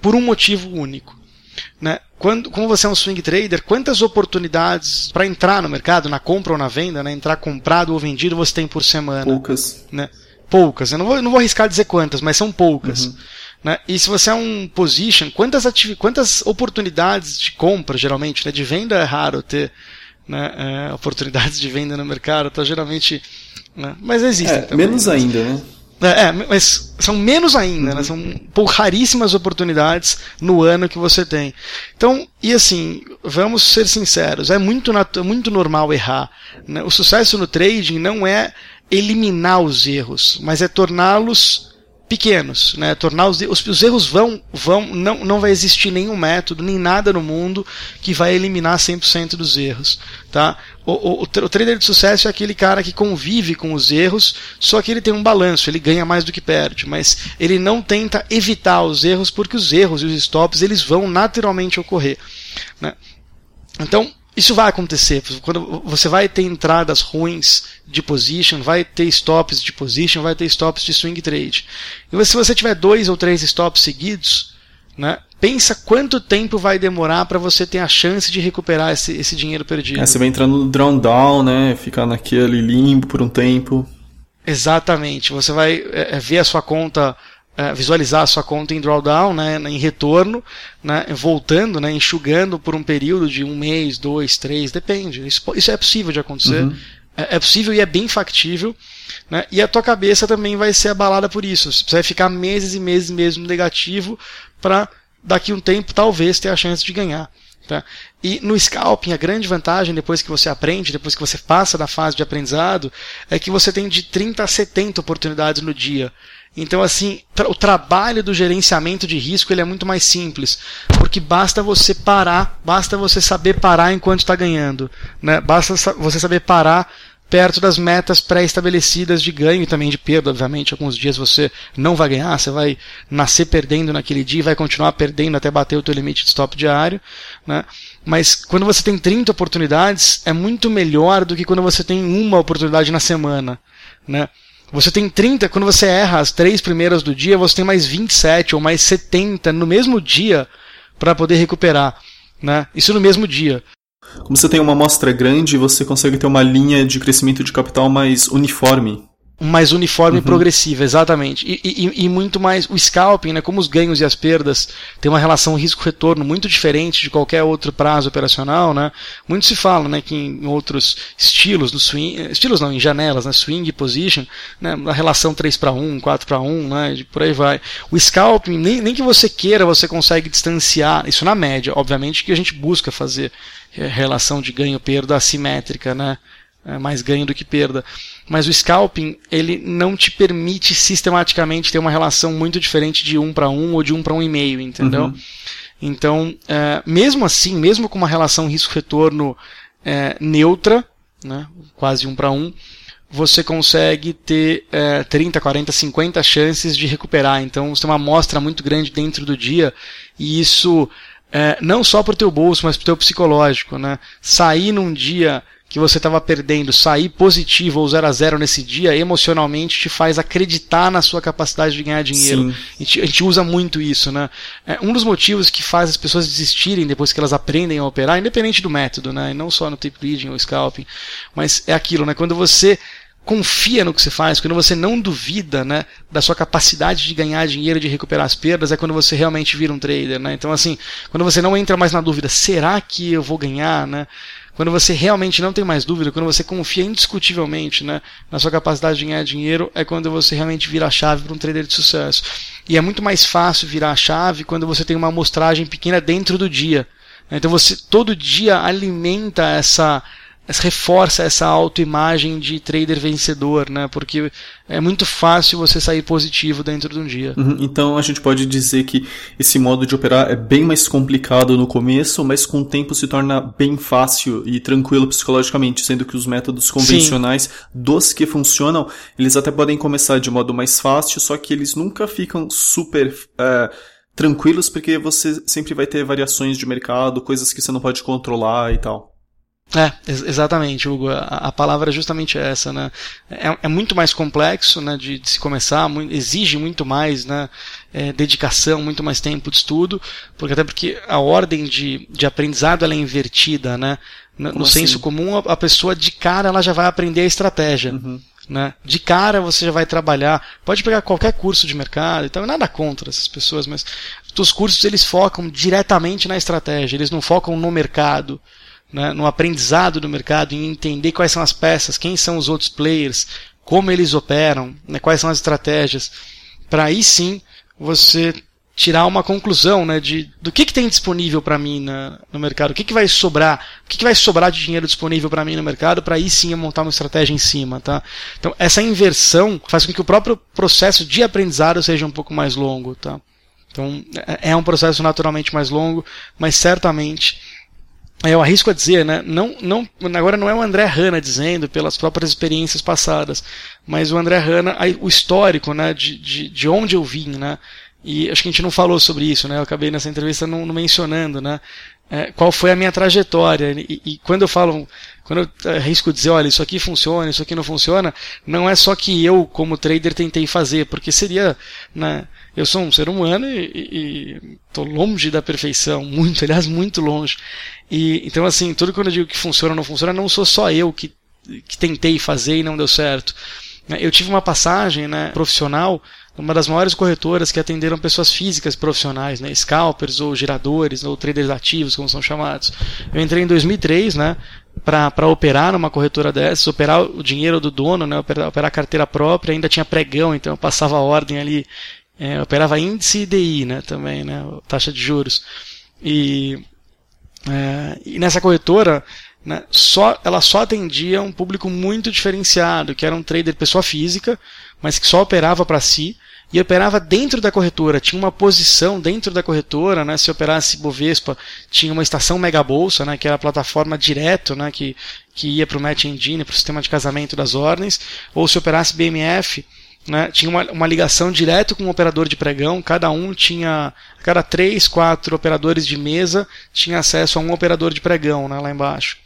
por um motivo único. Né? Quando, como você é um swing trader, quantas oportunidades para entrar no mercado, na compra ou na venda, né? entrar comprado ou vendido, você tem por semana? Poucas. Né? Poucas. Eu não vou, não vou arriscar dizer quantas, mas são poucas. Uhum. Né? E se você é um position, quantas, quantas oportunidades de compra, geralmente, né? de venda é raro ter né? É, oportunidades de venda no mercado, tá geralmente. Né? Mas existem. É, também, menos ainda, né? É, é, mas são menos ainda, né? uhum. né? São raríssimas oportunidades no ano que você tem. Então, e assim, vamos ser sinceros, é muito, muito normal errar. Né? O sucesso no trading não é eliminar os erros, mas é torná-los pequenos, né? Tornar os, os, os, erros vão, vão não, não vai existir nenhum método, nem nada no mundo que vai eliminar 100% dos erros, tá? O, o, o, trader de sucesso é aquele cara que convive com os erros, só que ele tem um balanço, ele ganha mais do que perde, mas ele não tenta evitar os erros porque os erros e os stops eles vão naturalmente ocorrer, né? Então, isso vai acontecer. Quando você vai ter entradas ruins de position, vai ter stops de position, vai ter stops de swing trade. E se você tiver dois ou três stops seguidos, né, pensa quanto tempo vai demorar para você ter a chance de recuperar esse, esse dinheiro perdido. É, você vai entrando no drawdown, né, ficar naquele limbo por um tempo. Exatamente. Você vai é, é ver a sua conta é, visualizar a sua conta em drawdown, né, em retorno, né, voltando, né, enxugando por um período de um mês, dois, três, depende. Isso, isso é possível de acontecer. Uhum. É, é, possível e é bem factível. Né, e a tua cabeça também vai ser abalada por isso. Você vai ficar meses e meses mesmo negativo para daqui um tempo talvez ter a chance de ganhar. Tá? E no scalping, a grande vantagem, depois que você aprende, depois que você passa da fase de aprendizado, é que você tem de 30 a 70 oportunidades no dia. Então, assim, o trabalho do gerenciamento de risco ele é muito mais simples, porque basta você parar, basta você saber parar enquanto está ganhando, né? basta você saber parar perto das metas pré-estabelecidas de ganho e também de perda, obviamente. Alguns dias você não vai ganhar, você vai nascer perdendo naquele dia e vai continuar perdendo até bater o teu limite de stop diário, né? Mas quando você tem 30 oportunidades, é muito melhor do que quando você tem uma oportunidade na semana, né? Você tem 30, quando você erra as três primeiras do dia, você tem mais 27 ou mais 70 no mesmo dia para poder recuperar. Né? Isso no mesmo dia. Como você tem uma amostra grande, você consegue ter uma linha de crescimento de capital mais uniforme mais uniforme uhum. e progressiva, exatamente. E, e, e, muito mais o scalping, né, como os ganhos e as perdas têm uma relação risco-retorno muito diferente de qualquer outro prazo operacional, né? Muito se fala, né, que em outros estilos, no swing, estilos não, em janelas, né, swing position, né, a relação 3 para 1, 4 para 1, né, por aí vai. O scalping, nem, nem que você queira, você consegue distanciar, isso na média, obviamente que a gente busca fazer é, relação de ganho-perda assimétrica, né? É mais ganho do que perda. Mas o scalping, ele não te permite sistematicamente ter uma relação muito diferente de 1 para 1 ou de 1 para 1,5, entendeu? Uhum. Então, é, mesmo assim, mesmo com uma relação risco-retorno é, neutra, né, quase um para um, você consegue ter é, 30, 40, 50 chances de recuperar. Então você tem uma amostra muito grande dentro do dia e isso é, não só para o teu bolso, mas para o teu psicológico. Né? Sair num dia que você estava perdendo, sair positivo ou 0 a 0 nesse dia, emocionalmente te faz acreditar na sua capacidade de ganhar dinheiro. A gente, a gente, usa muito isso, né? É um dos motivos que faz as pessoas desistirem depois que elas aprendem a operar, independente do método, né? E não só no tape reading ou scalping, mas é aquilo, né? Quando você confia no que você faz, quando você não duvida né, da sua capacidade de ganhar dinheiro, de recuperar as perdas, é quando você realmente vira um trader. Né? Então, assim, quando você não entra mais na dúvida, será que eu vou ganhar? Né? Quando você realmente não tem mais dúvida, quando você confia indiscutivelmente né, na sua capacidade de ganhar dinheiro, é quando você realmente vira a chave para um trader de sucesso. E é muito mais fácil virar a chave quando você tem uma amostragem pequena dentro do dia. Então você todo dia alimenta essa reforça essa autoimagem de trader vencedor, né? Porque é muito fácil você sair positivo dentro de um dia. Uhum, então a gente pode dizer que esse modo de operar é bem mais complicado no começo, mas com o tempo se torna bem fácil e tranquilo psicologicamente, sendo que os métodos convencionais Sim. dos que funcionam, eles até podem começar de modo mais fácil, só que eles nunca ficam super é, tranquilos porque você sempre vai ter variações de mercado, coisas que você não pode controlar e tal. É, exatamente, Hugo. A, a, palavra é justamente essa, né? É, é muito mais complexo, né, de, de se começar, muito, exige muito mais, né, é, dedicação, muito mais tempo de estudo, porque até porque a ordem de, de aprendizado ela é invertida, né? No, senso assim? comum, a, a, pessoa de cara ela já vai aprender a estratégia. Uhum. Né? De cara você já vai trabalhar. Pode pegar qualquer curso de mercado, então nada contra essas pessoas, mas os cursos eles focam diretamente na estratégia, eles não focam no mercado né, no aprendizado do mercado, em entender quais são as peças, quem são os outros players, como eles operam, né, quais são as estratégias, para aí sim você tirar uma conclusão né, de do que, que tem disponível para mim na, no mercado, o que, que vai sobrar, o que, que vai sobrar de dinheiro disponível para mim no mercado, para aí sim eu montar uma estratégia em cima. Tá? Então, essa inversão faz com que o próprio processo de aprendizado seja um pouco mais longo. Tá? Então, é, é um processo naturalmente mais longo, mas certamente eu arrisco a dizer, né? Não, não, agora não é o André Hanna dizendo pelas próprias experiências passadas, mas o André Hanna, o histórico, né? De, de, de onde eu vim, né? E acho que a gente não falou sobre isso, né? Eu acabei nessa entrevista não, não mencionando, né? É, qual foi a minha trajetória. E, e, quando eu falo, quando eu arrisco dizer, olha, isso aqui funciona, isso aqui não funciona, não é só que eu, como trader, tentei fazer, porque seria, né? Eu sou um ser humano e estou longe da perfeição, muito, aliás, muito longe. E então assim, tudo quando eu digo que funciona ou não funciona, não sou só eu que, que tentei fazer e não deu certo. Eu tive uma passagem né, profissional uma das maiores corretoras que atenderam pessoas físicas profissionais, né, scalpers ou giradores ou traders ativos, como são chamados. Eu entrei em 2003, né, para operar numa corretora dessas, operar o dinheiro do dono, né, operar, a carteira própria, ainda tinha pregão, então eu passava a ordem ali é, operava índice e DI, né, também, né, taxa de juros. E, é, e nessa corretora, né, só, ela só atendia um público muito diferenciado, que era um trader pessoa física, mas que só operava para si e operava dentro da corretora, tinha uma posição dentro da corretora, né? Se operasse Bovespa, tinha uma estação Mega Bolsa, né? Que era a plataforma direto, né? Que, que ia para o Match Engine, para o sistema de casamento das ordens, ou se operasse BMF, né, tinha uma, uma, ligação direto com o operador de pregão, cada um tinha, cada três, quatro operadores de mesa tinha acesso a um operador de pregão né, lá embaixo.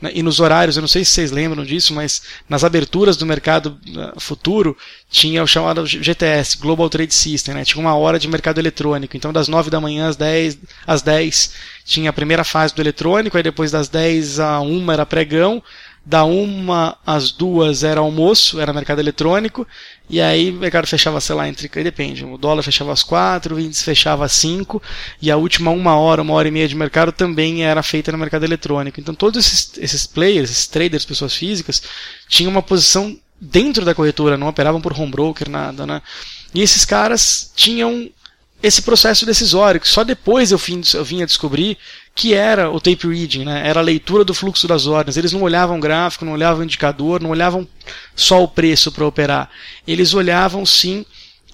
Né, e nos horários, eu não sei se vocês lembram disso, mas nas aberturas do mercado uh, futuro tinha o chamado GTS, Global Trade System, né, tinha uma hora de mercado eletrônico. Então das 9 da manhã às 10, às 10 tinha a primeira fase do eletrônico, aí depois das 10 a 1 era pregão, da uma às duas era almoço, era mercado eletrônico, e aí o mercado fechava, sei lá, entre. Depende, o dólar fechava às quatro, o índice fechava às cinco, e a última uma hora, uma hora e meia de mercado também era feita no mercado eletrônico. Então todos esses, esses players, esses traders, pessoas físicas, tinham uma posição dentro da corretora, não operavam por home broker, nada, né? E esses caras tinham esse processo decisório, que só depois eu, vim, eu vim a descobrir que era o tape reading, né? era a leitura do fluxo das ordens. Eles não olhavam gráfico, não olhavam indicador, não olhavam só o preço para operar. Eles olhavam sim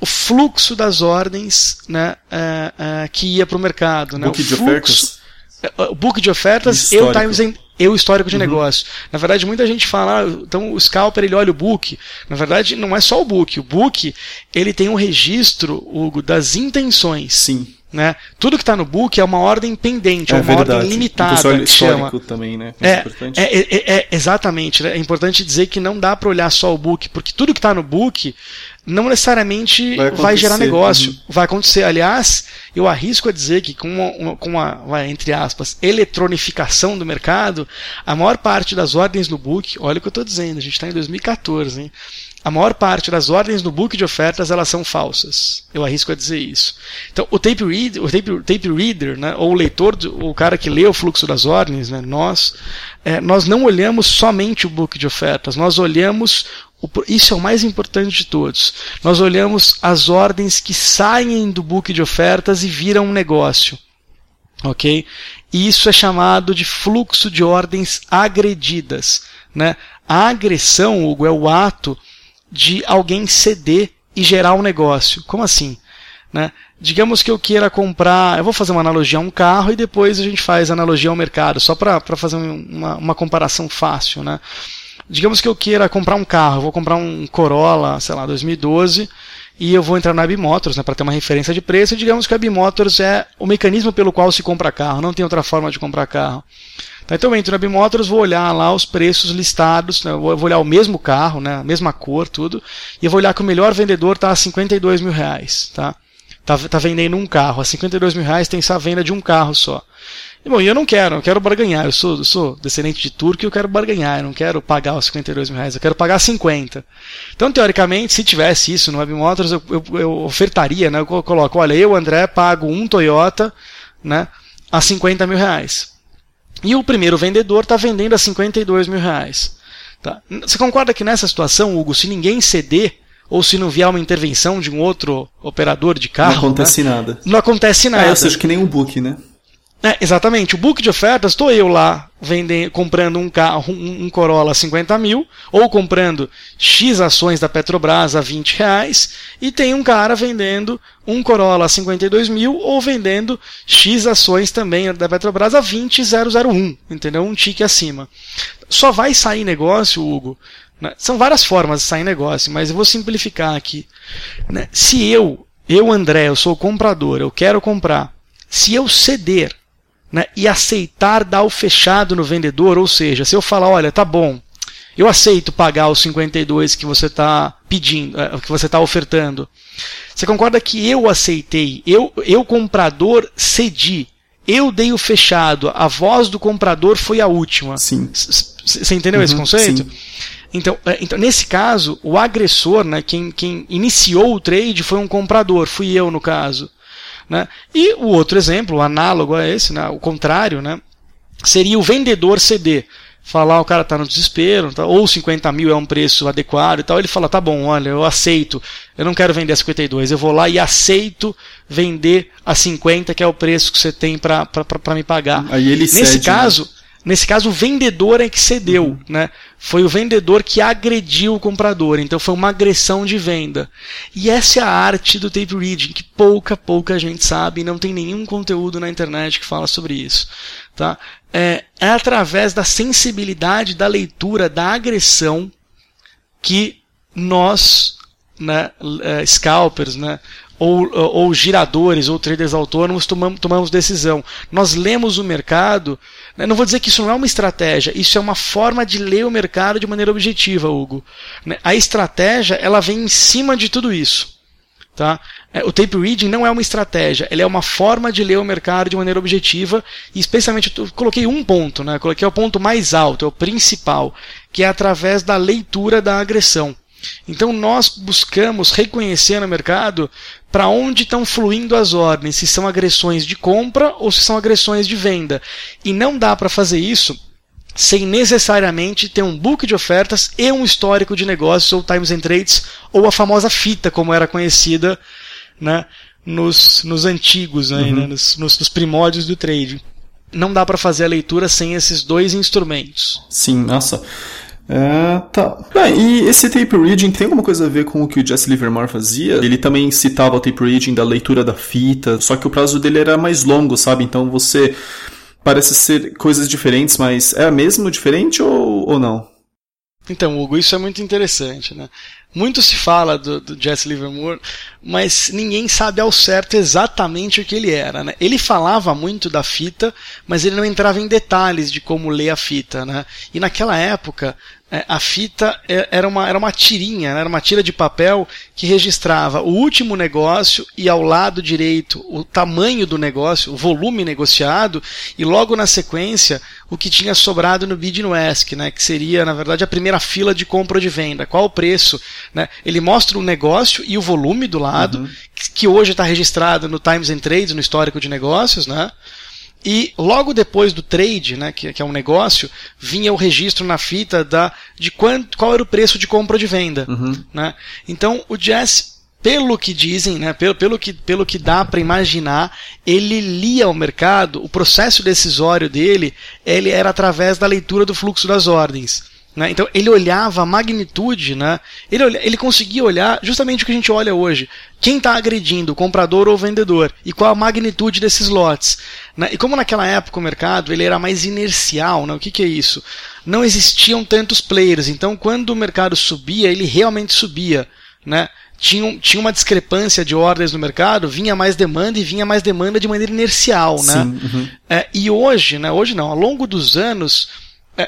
o fluxo das ordens né, uh, uh, que ia para o mercado. Né? Book de ofertas? É, o book de ofertas e o times and, e o histórico de uhum. negócio. Na verdade, muita gente fala, ah, então o scalper ele olha o book. Na verdade, não é só o book. O book ele tem um registro, Hugo, das intenções. Sim. Né? Tudo que está no book é uma ordem pendente, é, é uma verdade. ordem limitada. O histórico chama. também, né? É, é, é, é, é, exatamente. Né? É importante dizer que não dá para olhar só o book, porque tudo que está no book não necessariamente vai, vai gerar negócio. Uhum. Vai acontecer. Aliás, eu arrisco a dizer que com uma, com uma, entre aspas, eletronificação do mercado, a maior parte das ordens no book, olha o que eu estou dizendo, a gente está em 2014, hein? a maior parte das ordens no book de ofertas elas são falsas. Eu arrisco a dizer isso. Então, o tape, read, o tape, tape reader, né, ou o leitor, o cara que lê o fluxo das ordens, né, nós, é, nós não olhamos somente o book de ofertas, nós olhamos isso é o mais importante de todos. Nós olhamos as ordens que saem do book de ofertas e viram um negócio. Ok? Isso é chamado de fluxo de ordens agredidas. Né? A agressão, Hugo, é o ato de alguém ceder e gerar um negócio. Como assim? Né? Digamos que eu queira comprar, eu vou fazer uma analogia a um carro e depois a gente faz analogia ao mercado, só para fazer uma, uma comparação fácil. Né? Digamos que eu queira comprar um carro, vou comprar um Corolla, sei lá, 2012, e eu vou entrar na Bimotors né, para ter uma referência de preço. E digamos que a Bimotors é o mecanismo pelo qual se compra carro, não tem outra forma de comprar carro. Tá, então eu entro na Bimotors, vou olhar lá os preços listados, né, vou olhar o mesmo carro, né, a mesma cor, tudo, e eu vou olhar que o melhor vendedor está a 52 mil reais. Tá? Tá, tá vendendo um carro, a 52 mil reais tem essa venda de um carro só. E, bom, eu não quero, eu quero barganhar. Eu sou, eu sou descendente de turco e eu quero barganhar. Eu não quero pagar os 52 mil reais, eu quero pagar 50. Então, teoricamente, se tivesse isso no Web Motors, eu, eu, eu ofertaria, né? Eu coloco, olha, eu, André, pago um Toyota né, a 50 mil reais. E o primeiro vendedor está vendendo a 52 mil reais. Tá? Você concorda que nessa situação, Hugo, se ninguém ceder, ou se não vier uma intervenção de um outro operador de carro. Não acontece né? nada. Não acontece nada. É, ou seja, que nem um book, né? É, exatamente. O book de ofertas, estou eu lá vendendo, comprando um carro, um, Corolla a 50 mil, ou comprando X ações da Petrobras a 20 reais, e tem um cara vendendo um Corolla a 52 mil, ou vendendo X ações também da Petrobras a 20,001, entendeu? Um tique acima. Só vai sair negócio, Hugo. Né? São várias formas de sair negócio, mas eu vou simplificar aqui. Né? Se eu, eu André, eu sou comprador, eu quero comprar, se eu ceder né, e aceitar dar o fechado no vendedor, ou seja, se eu falar, olha, tá bom, eu aceito pagar os 52 que você está pedindo, eh, que você está ofertando. Você concorda que eu aceitei, eu, eu comprador cedi, eu dei o fechado, a voz do comprador foi a última. Sim. Você entendeu uhum, esse conceito? Sim. Então, eh, então, nesse caso, o agressor, né, quem, quem iniciou o trade foi um comprador, fui eu no caso. Né? E o outro exemplo, análogo a esse, né, o contrário, né, seria o vendedor ceder. Falar o cara está no desespero, tá, ou 50 mil é um preço adequado e tal. Ele fala: tá bom, olha, eu aceito, eu não quero vender a 52, eu vou lá e aceito vender a 50, que é o preço que você tem para me pagar. Aí ele Nesse cede, né? caso. Né? Nesse caso, o vendedor é que cedeu, uhum. né? Foi o vendedor que agrediu o comprador, então foi uma agressão de venda. E essa é a arte do tape reading, que pouca, pouca gente sabe, e não tem nenhum conteúdo na internet que fala sobre isso. Tá? É, é através da sensibilidade da leitura da agressão que nós, né, é, scalpers, né, ou, ou giradores ou traders autônomos tomamos, tomamos decisão. Nós lemos o mercado, né? não vou dizer que isso não é uma estratégia, isso é uma forma de ler o mercado de maneira objetiva, Hugo. Né? A estratégia ela vem em cima de tudo isso. Tá? É, o tape reading não é uma estratégia, ele é uma forma de ler o mercado de maneira objetiva, e especialmente eu coloquei um ponto, né? coloquei o ponto mais alto, é o principal, que é através da leitura da agressão. Então nós buscamos reconhecer no mercado para onde estão fluindo as ordens, se são agressões de compra ou se são agressões de venda. E não dá para fazer isso sem necessariamente ter um book de ofertas e um histórico de negócios ou times and trades ou a famosa fita, como era conhecida né, nos, nos antigos, né, uhum. né, nos, nos, nos primórdios do trade. Não dá para fazer a leitura sem esses dois instrumentos. Sim, nossa. É, tá. e esse tape reading tem alguma coisa a ver com o que o Jesse Livermore fazia? Ele também citava o tape reading da leitura da fita, só que o prazo dele era mais longo, sabe? Então você parece ser coisas diferentes, mas é mesmo diferente ou, ou não? Então, Hugo, isso é muito interessante, né? Muito se fala do, do Jesse Livermore, mas ninguém sabe ao certo exatamente o que ele era. Né? Ele falava muito da fita, mas ele não entrava em detalhes de como ler a fita. Né? E naquela época, a fita é, era uma, era uma tirinha, né? era uma tira de papel que registrava o último negócio e ao lado direito o tamanho do negócio, o volume negociado, e logo na sequência o que tinha sobrado no bid no ESC, né? que seria, na verdade, a primeira fila de compra ou de venda. Qual o preço? Né? Ele mostra o negócio e o volume do lado, uhum. que hoje está registrado no Times and Trades, no histórico de negócios, né? E logo depois do trade, né, que, que, é um negócio, vinha o registro na fita da, de quanto, qual era o preço de compra ou de venda. Uhum. Né? Então o Jazz, pelo que dizem, né, pelo, pelo, que, pelo que dá para imaginar, ele lia o mercado, o processo decisório dele ele era através da leitura do fluxo das ordens. Né? Então ele olhava a magnitude, né? ele, ele conseguia olhar justamente o que a gente olha hoje. Quem está agredindo, comprador ou vendedor? E qual a magnitude desses lotes? Né? E como naquela época o mercado ele era mais inercial, né? o que, que é isso? Não existiam tantos players, então quando o mercado subia, ele realmente subia. Né? Tinha, tinha uma discrepância de ordens no mercado, vinha mais demanda e vinha mais demanda de maneira inercial. Né? Sim, uhum. é, e hoje, né, hoje não, ao longo dos anos,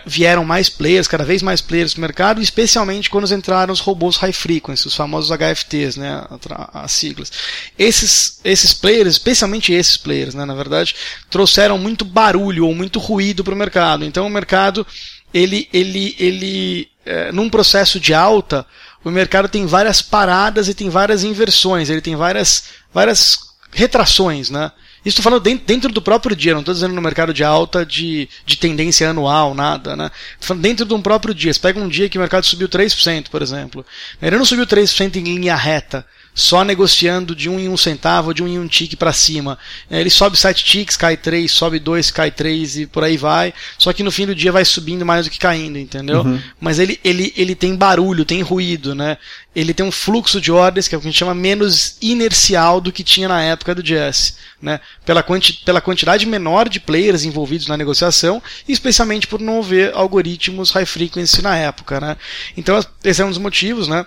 vieram mais players, cada vez mais players no mercado, especialmente quando entraram os robôs high frequency, os famosos HFTs, né, as siglas. Esses, esses players, especialmente esses players, né, na verdade, trouxeram muito barulho ou muito ruído para o mercado. Então o mercado, ele, ele, ele, é, num processo de alta, o mercado tem várias paradas e tem várias inversões, ele tem várias, várias retrações, né? Isso estou falando dentro do próprio dia, não estou dizendo no mercado de alta de, de tendência anual, nada, né? Estou falando dentro de um próprio dia. Você pega um dia que o mercado subiu 3%, por exemplo. Ele não subiu 3% em linha reta só negociando de um em um centavo, de um em um tique para cima. É, ele sobe 7 ticks, cai 3, sobe 2, cai 3 e por aí vai. Só que no fim do dia vai subindo mais do que caindo, entendeu? Uhum. Mas ele, ele, ele tem barulho, tem ruído, né? Ele tem um fluxo de ordens que é o que a gente chama menos inercial do que tinha na época do Jazz. Né? Pela, quanti pela quantidade menor de players envolvidos na negociação e especialmente por não haver algoritmos high frequency na época. Né? Então, esse é um dos motivos, né?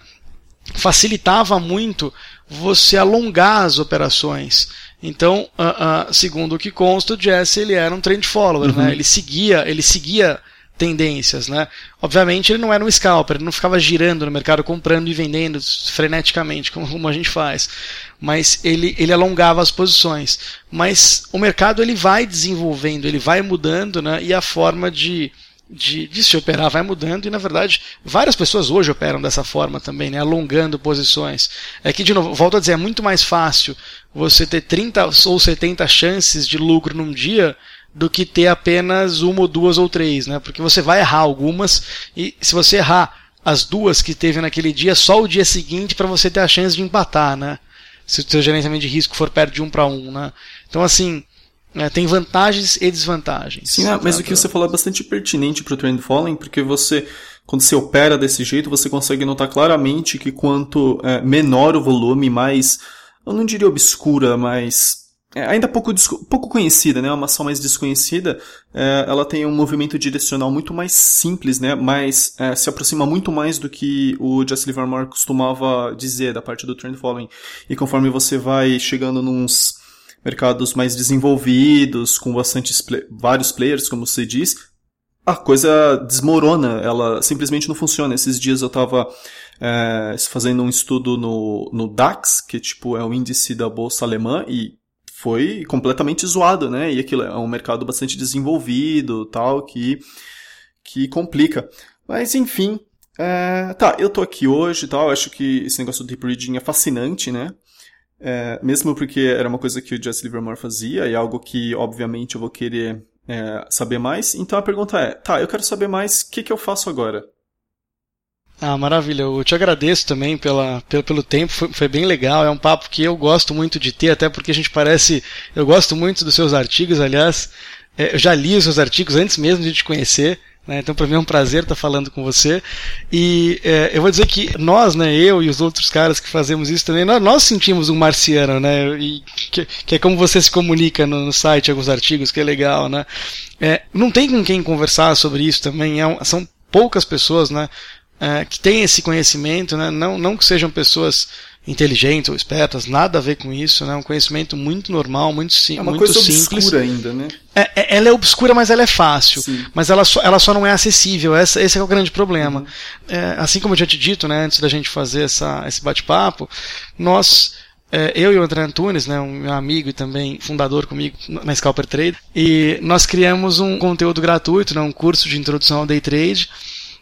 Facilitava muito você alongar as operações. Então, uh, uh, segundo o que consta, o Jesse ele era um trend follower, né? uhum. né? Ele seguia, ele seguia tendências, né? Obviamente ele não era um scalper, ele não ficava girando no mercado comprando e vendendo freneticamente como a gente faz, mas ele, ele alongava as posições. Mas o mercado ele vai desenvolvendo, ele vai mudando, né? E a forma de de, de, se operar vai mudando e, na verdade, várias pessoas hoje operam dessa forma também, né, alongando posições. É que, de novo, volto a dizer, é muito mais fácil você ter 30 ou 70 chances de lucro num dia do que ter apenas uma ou duas ou três, né? Porque você vai errar algumas e se você errar as duas que teve naquele dia, só o dia seguinte para você ter a chance de empatar, né? Se o seu gerenciamento de risco for perto de um para um, né? Então, assim, é, tem vantagens e desvantagens. Sim, ah, mas o que você falou é bastante pertinente para o trend following, porque você, quando você opera desse jeito, você consegue notar claramente que quanto é, menor o volume, mais, eu não diria obscura, mas é, ainda pouco, pouco conhecida, né? Uma ação mais desconhecida, é, ela tem um movimento direcional muito mais simples, né? Mas é, se aproxima muito mais do que o Jesse Livermore costumava dizer da parte do trend following. E conforme você vai chegando nos mercados mais desenvolvidos, com bastante vários players, como você diz, a coisa desmorona, ela simplesmente não funciona. Esses dias eu estava é, fazendo um estudo no, no DAX, que tipo é o índice da bolsa alemã, e foi completamente zoado, né? E aquilo é um mercado bastante desenvolvido, tal, que, que complica. Mas enfim, é, tá, eu tô aqui hoje tal, acho que esse negócio do deep reading é fascinante, né? É, mesmo porque era uma coisa que o Jesse Livermore fazia e algo que, obviamente, eu vou querer é, saber mais. Então a pergunta é: tá, eu quero saber mais, o que, que eu faço agora? Ah, maravilha. Eu te agradeço também pela, pelo, pelo tempo, foi, foi, bem legal. É um papo que eu gosto muito de ter, até porque a gente parece. Eu gosto muito dos seus artigos, aliás. É, eu já li os seus artigos antes mesmo de te conhecer. Né? Então, para mim é um prazer estar falando com você. E é, eu vou dizer que nós, né, eu e os outros caras que fazemos isso também, nós, nós sentimos um marciano, né? E que, que, é como você se comunica no, no, site, alguns artigos, que é legal, né? É, não tem com quem conversar sobre isso também. É um, são poucas pessoas, né? É, que têm esse conhecimento, né? Não, não que sejam pessoas inteligentes ou espertas, nada a ver com isso, né? Um conhecimento muito normal, muito, sim, é uma muito coisa simples. obscura ainda, né? É, é, ela é obscura, mas ela é fácil. Sim. Mas ela só, ela só não é acessível. Essa, esse é o grande problema. Uhum. É, assim como eu tinha te dito, né, antes da gente fazer essa, esse bate-papo, nós é, eu e o André Antunes, né, um meu amigo e também fundador comigo na Scalper Trade, e nós criamos um conteúdo gratuito, né, um curso de introdução ao day trade,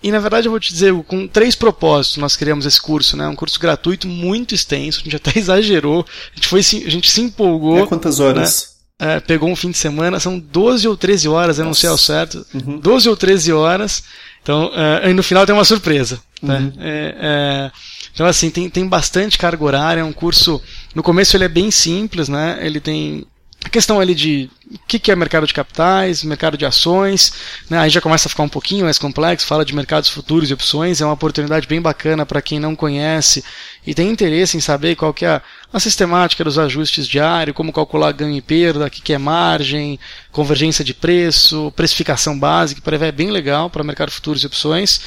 e na verdade eu vou te dizer, com três propósitos nós criamos esse curso, né? Um curso gratuito muito extenso, a gente até exagerou, a gente, foi, a gente se empolgou. É quantas horas? Né? É, pegou um fim de semana, são 12 ou 13 horas, eu não sei ao certo. Uhum. 12 ou 13 horas. Então, é, e no final tem uma surpresa. Né? Uhum. É, é, então, assim, tem, tem bastante carga horária, é um curso. No começo ele é bem simples, né? Ele tem a questão ali de o que, que é mercado de capitais, mercado de ações, né? aí já começa a ficar um pouquinho mais complexo, fala de mercados futuros e opções, é uma oportunidade bem bacana para quem não conhece e tem interesse em saber qual que é a, a sistemática dos ajustes diários, como calcular ganho e perda, o que, que é margem, convergência de preço, precificação básica, para é bem legal para mercado futuros e opções.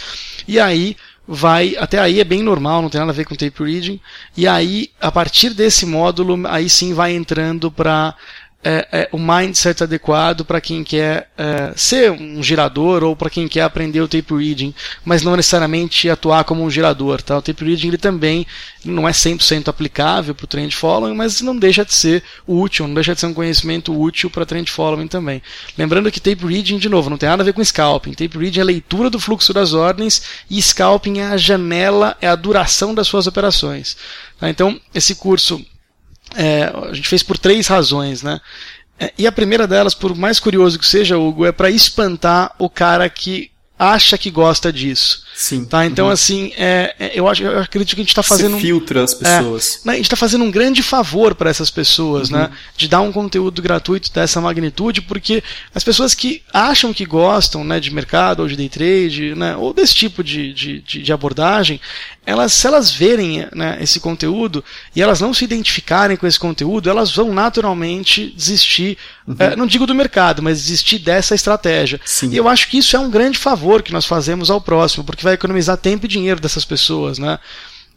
E aí vai até aí é bem normal, não tem nada a ver com tape reading. E aí, a partir desse módulo, aí sim vai entrando para é, é, o mindset adequado para quem quer é, ser um girador ou para quem quer aprender o tape reading, mas não necessariamente atuar como um girador. Tá? O tape reading ele também não é 100% aplicável para o trend following, mas não deixa de ser útil, não deixa de ser um conhecimento útil para trend following também. Lembrando que tape reading, de novo, não tem nada a ver com scalping. Tape reading é a leitura do fluxo das ordens e scalping é a janela, é a duração das suas operações. Tá? Então, esse curso é, a gente fez por três razões, né? É, e a primeira delas, por mais curioso que seja, Hugo, é para espantar o cara que acha que gosta disso. Sim. Tá? Então, uhum. assim, é, é, eu, acho, eu acredito que a gente está fazendo. Você filtra as pessoas. É, né, a gente está fazendo um grande favor para essas pessoas, uhum. né? De dar um conteúdo gratuito dessa magnitude, porque as pessoas que acham que gostam né, de mercado ou de day trade, né, ou desse tipo de, de, de abordagem, elas, se elas verem né, esse conteúdo e elas não se identificarem com esse conteúdo, elas vão naturalmente desistir, uhum. é, não digo do mercado, mas desistir dessa estratégia. Sim. E eu acho que isso é um grande favor que nós fazemos ao próximo, porque vai economizar tempo e dinheiro dessas pessoas, né?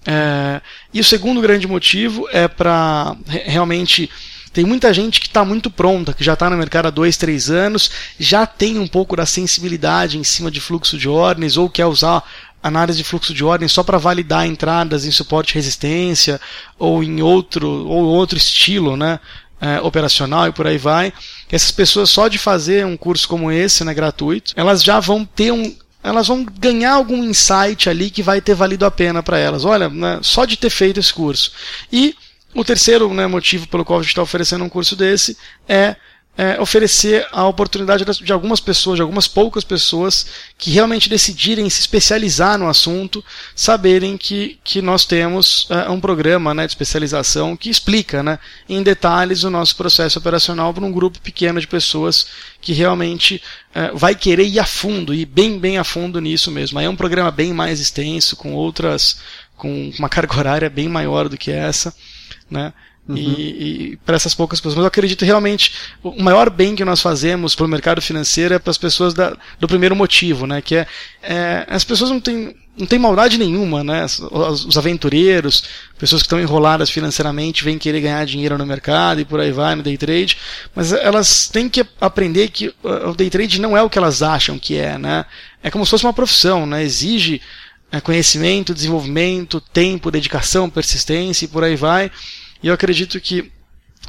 É, e o segundo grande motivo é para realmente tem muita gente que está muito pronta, que já está no mercado há dois, três anos, já tem um pouco da sensibilidade em cima de fluxo de ordens ou quer usar análise de fluxo de ordens só para validar entradas em suporte resistência ou em outro ou outro estilo, né? É, operacional e por aí vai. Essas pessoas só de fazer um curso como esse, né, gratuito, elas já vão ter um, elas vão ganhar algum insight ali que vai ter valido a pena para elas. Olha, né, só de ter feito esse curso. E o terceiro né, motivo pelo qual a gente está oferecendo um curso desse é é, oferecer a oportunidade de algumas pessoas, de algumas poucas pessoas que realmente decidirem se especializar no assunto, saberem que, que nós temos é, um programa né, de especialização que explica né, em detalhes o nosso processo operacional para um grupo pequeno de pessoas que realmente é, vai querer ir a fundo, ir bem, bem a fundo nisso mesmo. Aí é um programa bem mais extenso, com outras, com uma carga horária bem maior do que essa. Né? Uhum. E, e para essas poucas pessoas. Mas eu acredito realmente o maior bem que nós fazemos para o mercado financeiro é para as pessoas da, do primeiro motivo, né? Que é, é as pessoas não têm não tem maldade nenhuma, né? Os, os aventureiros, pessoas que estão enroladas financeiramente, vêm querer ganhar dinheiro no mercado e por aí vai no day trade, mas elas têm que aprender que o day trade não é o que elas acham que é, né? É como se fosse uma profissão, né? Exige é, conhecimento, desenvolvimento, tempo, dedicação, persistência e por aí vai. E eu acredito que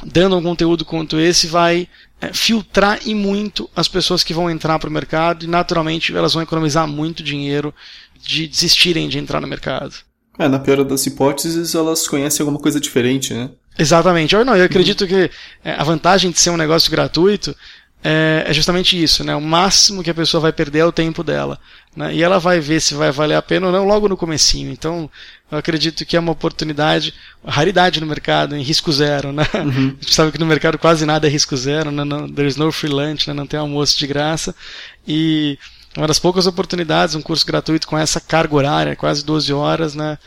dando um conteúdo quanto esse vai é, filtrar e muito as pessoas que vão entrar para o mercado e naturalmente elas vão economizar muito dinheiro de desistirem de entrar no mercado. É, na pior das hipóteses, elas conhecem alguma coisa diferente, né? Exatamente. Eu, não, eu acredito que é, a vantagem de ser um negócio gratuito é, é, justamente isso, né? O máximo que a pessoa vai perder é o tempo dela. Né? E ela vai ver se vai valer a pena ou não logo no comecinho. Então, eu acredito que é uma oportunidade, uma raridade no mercado, em risco zero, né? Uhum. A gente sabe que no mercado quase nada é risco zero, né? Não, there's no free lunch, né? Não tem almoço de graça. E uma das poucas oportunidades, um curso gratuito com essa carga horária, quase 12 horas, né?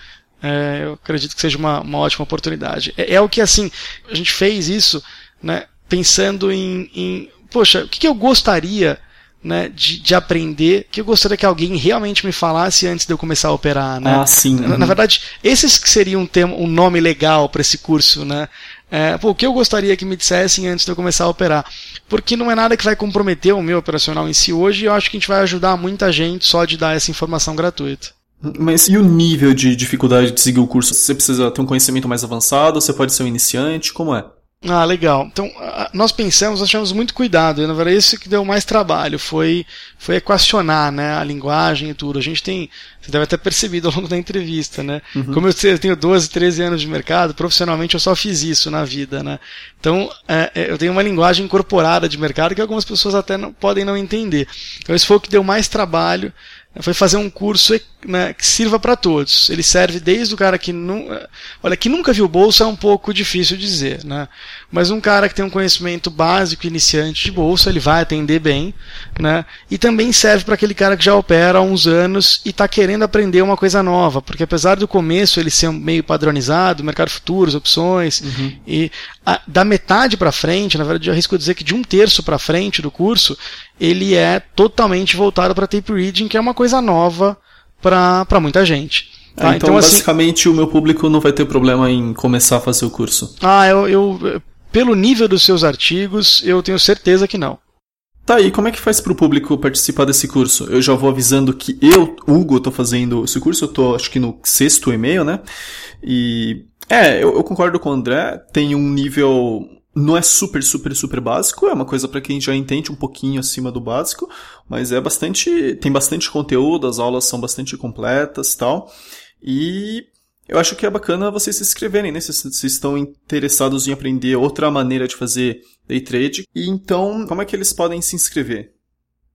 É, eu acredito que seja uma, uma ótima oportunidade. É, é, o que, assim, a gente fez isso, né? Pensando em, em poxa, o que, que eu gostaria né, de, de, aprender que eu gostaria que alguém realmente me falasse antes de eu começar a operar, né? Ah, sim. Na, na verdade, esses que seriam um, tema, um nome legal para esse curso, né? É, pô, o que eu gostaria que me dissessem antes de eu começar a operar? Porque não é nada que vai comprometer o meu operacional em si hoje e eu acho que a gente vai ajudar muita gente só de dar essa informação gratuita. Mas e o nível de dificuldade de seguir o curso? Você precisa ter um conhecimento mais avançado? Você pode ser um iniciante? Como é? Ah, legal. Então, nós pensamos, nós tivemos muito cuidado, e na verdade isso que deu mais trabalho, foi, foi equacionar né, a linguagem e tudo. A gente tem, você deve ter percebido ao longo da entrevista, né? Uhum. Como eu tenho 12, 13 anos de mercado, profissionalmente eu só fiz isso na vida, né? Então, é, é, eu tenho uma linguagem incorporada de mercado que algumas pessoas até não, podem não entender. Então, isso foi o que deu mais trabalho, foi fazer um curso né, que sirva para todos. Ele serve desde o cara que não, olha, que nunca viu bolsa é um pouco difícil dizer, né? Mas um cara que tem um conhecimento básico iniciante de bolsa, ele vai atender bem, né? E também serve para aquele cara que já opera há uns anos e está querendo aprender uma coisa nova, porque apesar do começo ele ser meio padronizado, mercado futuros, opções, uhum. e da metade para frente, na verdade eu arrisco dizer que de um terço para frente do curso, ele é totalmente voltado para tape reading, que é uma coisa nova para muita gente. Tá? então, então, basicamente, assim, o meu público não vai ter problema em começar a fazer o curso. Ah, eu, eu, pelo nível dos seus artigos, eu tenho certeza que não. Tá, e como é que faz para o público participar desse curso? Eu já vou avisando que eu, Hugo, estou fazendo esse curso, eu estou acho que no sexto e-mail, né? E é, eu, eu concordo com o André, tem um nível não é super, super, super básico, é uma coisa para quem já entende um pouquinho acima do básico, mas é bastante, tem bastante conteúdo, as aulas são bastante completas, tal. E eu acho que é bacana vocês se inscreverem, né? Se vocês estão interessados em aprender outra maneira de fazer day trade. E então, como é que eles podem se inscrever?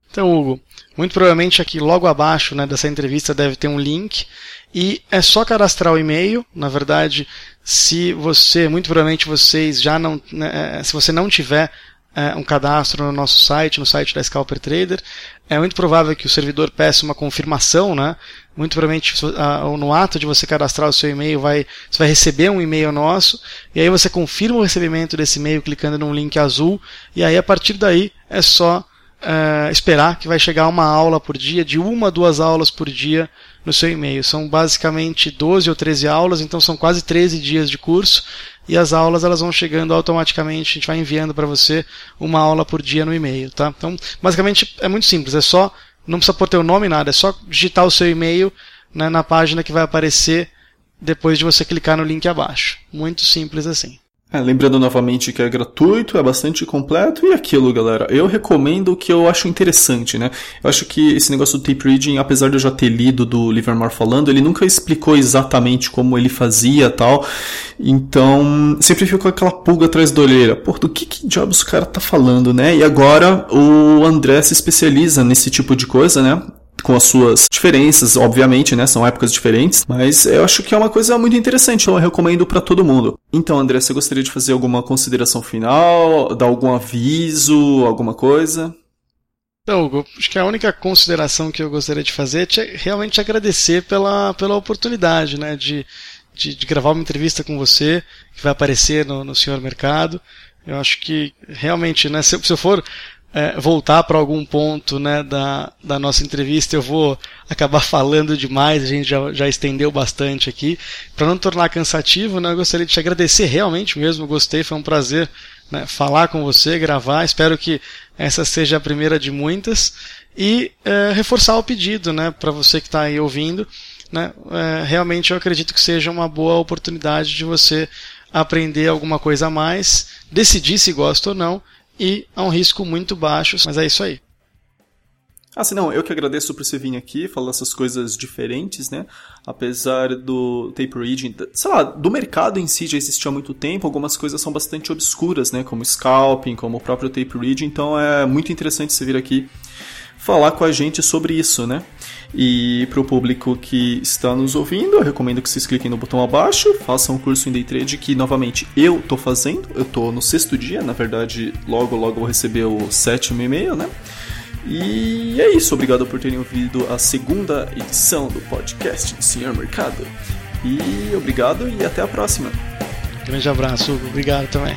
Então, Hugo, muito provavelmente aqui logo abaixo né, dessa entrevista deve ter um link e é só cadastrar o e-mail. Na verdade, se você, muito provavelmente vocês já não, né, é, se você não tiver é, um cadastro no nosso site, no site da Scalper Trader, é muito provável que o servidor peça uma confirmação, né? Muito provavelmente no ato de você cadastrar o seu e-mail, vai, você vai receber um e-mail nosso, e aí você confirma o recebimento desse e-mail clicando num link azul, e aí a partir daí é só uh, esperar que vai chegar uma aula por dia, de uma a duas aulas por dia no seu e-mail. São basicamente 12 ou 13 aulas, então são quase 13 dias de curso e as aulas elas vão chegando automaticamente, a gente vai enviando para você uma aula por dia no e-mail, tá? Então, basicamente é muito simples, é só não precisa pôr teu nome nada, é só digitar o seu e-mail né, na página que vai aparecer depois de você clicar no link abaixo. Muito simples assim. É, lembrando novamente que é gratuito, é bastante completo e aquilo, galera. Eu recomendo o que eu acho interessante, né? Eu acho que esse negócio do tape reading, apesar de eu já ter lido do Livermore falando, ele nunca explicou exatamente como ele fazia tal. Então, sempre ficou aquela pulga atrás da olheira. Pô, do que, que diabos o cara tá falando, né? E agora o André se especializa nesse tipo de coisa, né? Com as suas diferenças, obviamente, né? São épocas diferentes, mas eu acho que é uma coisa muito interessante, então eu recomendo para todo mundo. Então, André, você gostaria de fazer alguma consideração final, dar algum aviso, alguma coisa? Então, Hugo, acho que a única consideração que eu gostaria de fazer é realmente agradecer pela, pela oportunidade, né, de, de, de gravar uma entrevista com você, que vai aparecer no, no Senhor Mercado. Eu acho que realmente, né, se, se eu for é, voltar para algum ponto né, da, da nossa entrevista, eu vou acabar falando demais, a gente já, já estendeu bastante aqui. Para não tornar cansativo, né, eu gostaria de te agradecer realmente mesmo, gostei, foi um prazer né, falar com você, gravar. Espero que essa seja a primeira de muitas. E é, reforçar o pedido né, para você que está aí ouvindo. Né, é, realmente eu acredito que seja uma boa oportunidade de você aprender alguma coisa a mais, decidir se gosta ou não e a um risco muito baixo, mas é isso aí. Ah, sim, não, eu que agradeço por você vir aqui falar essas coisas diferentes, né? Apesar do tape reading, sei lá, do mercado em si já existia há muito tempo, algumas coisas são bastante obscuras, né? Como scalping, como o próprio tape reading, então é muito interessante você vir aqui falar com a gente sobre isso, né? E para o público que está nos ouvindo, eu recomendo que vocês cliquem no botão abaixo, façam um curso em Day Trade que, novamente, eu estou fazendo. Eu estou no sexto dia, na verdade, logo, logo vou receber o sétimo e-mail, né? E é isso, obrigado por terem ouvido a segunda edição do podcast do Senhor Mercado. E obrigado e até a próxima. Grande abraço. Obrigado também.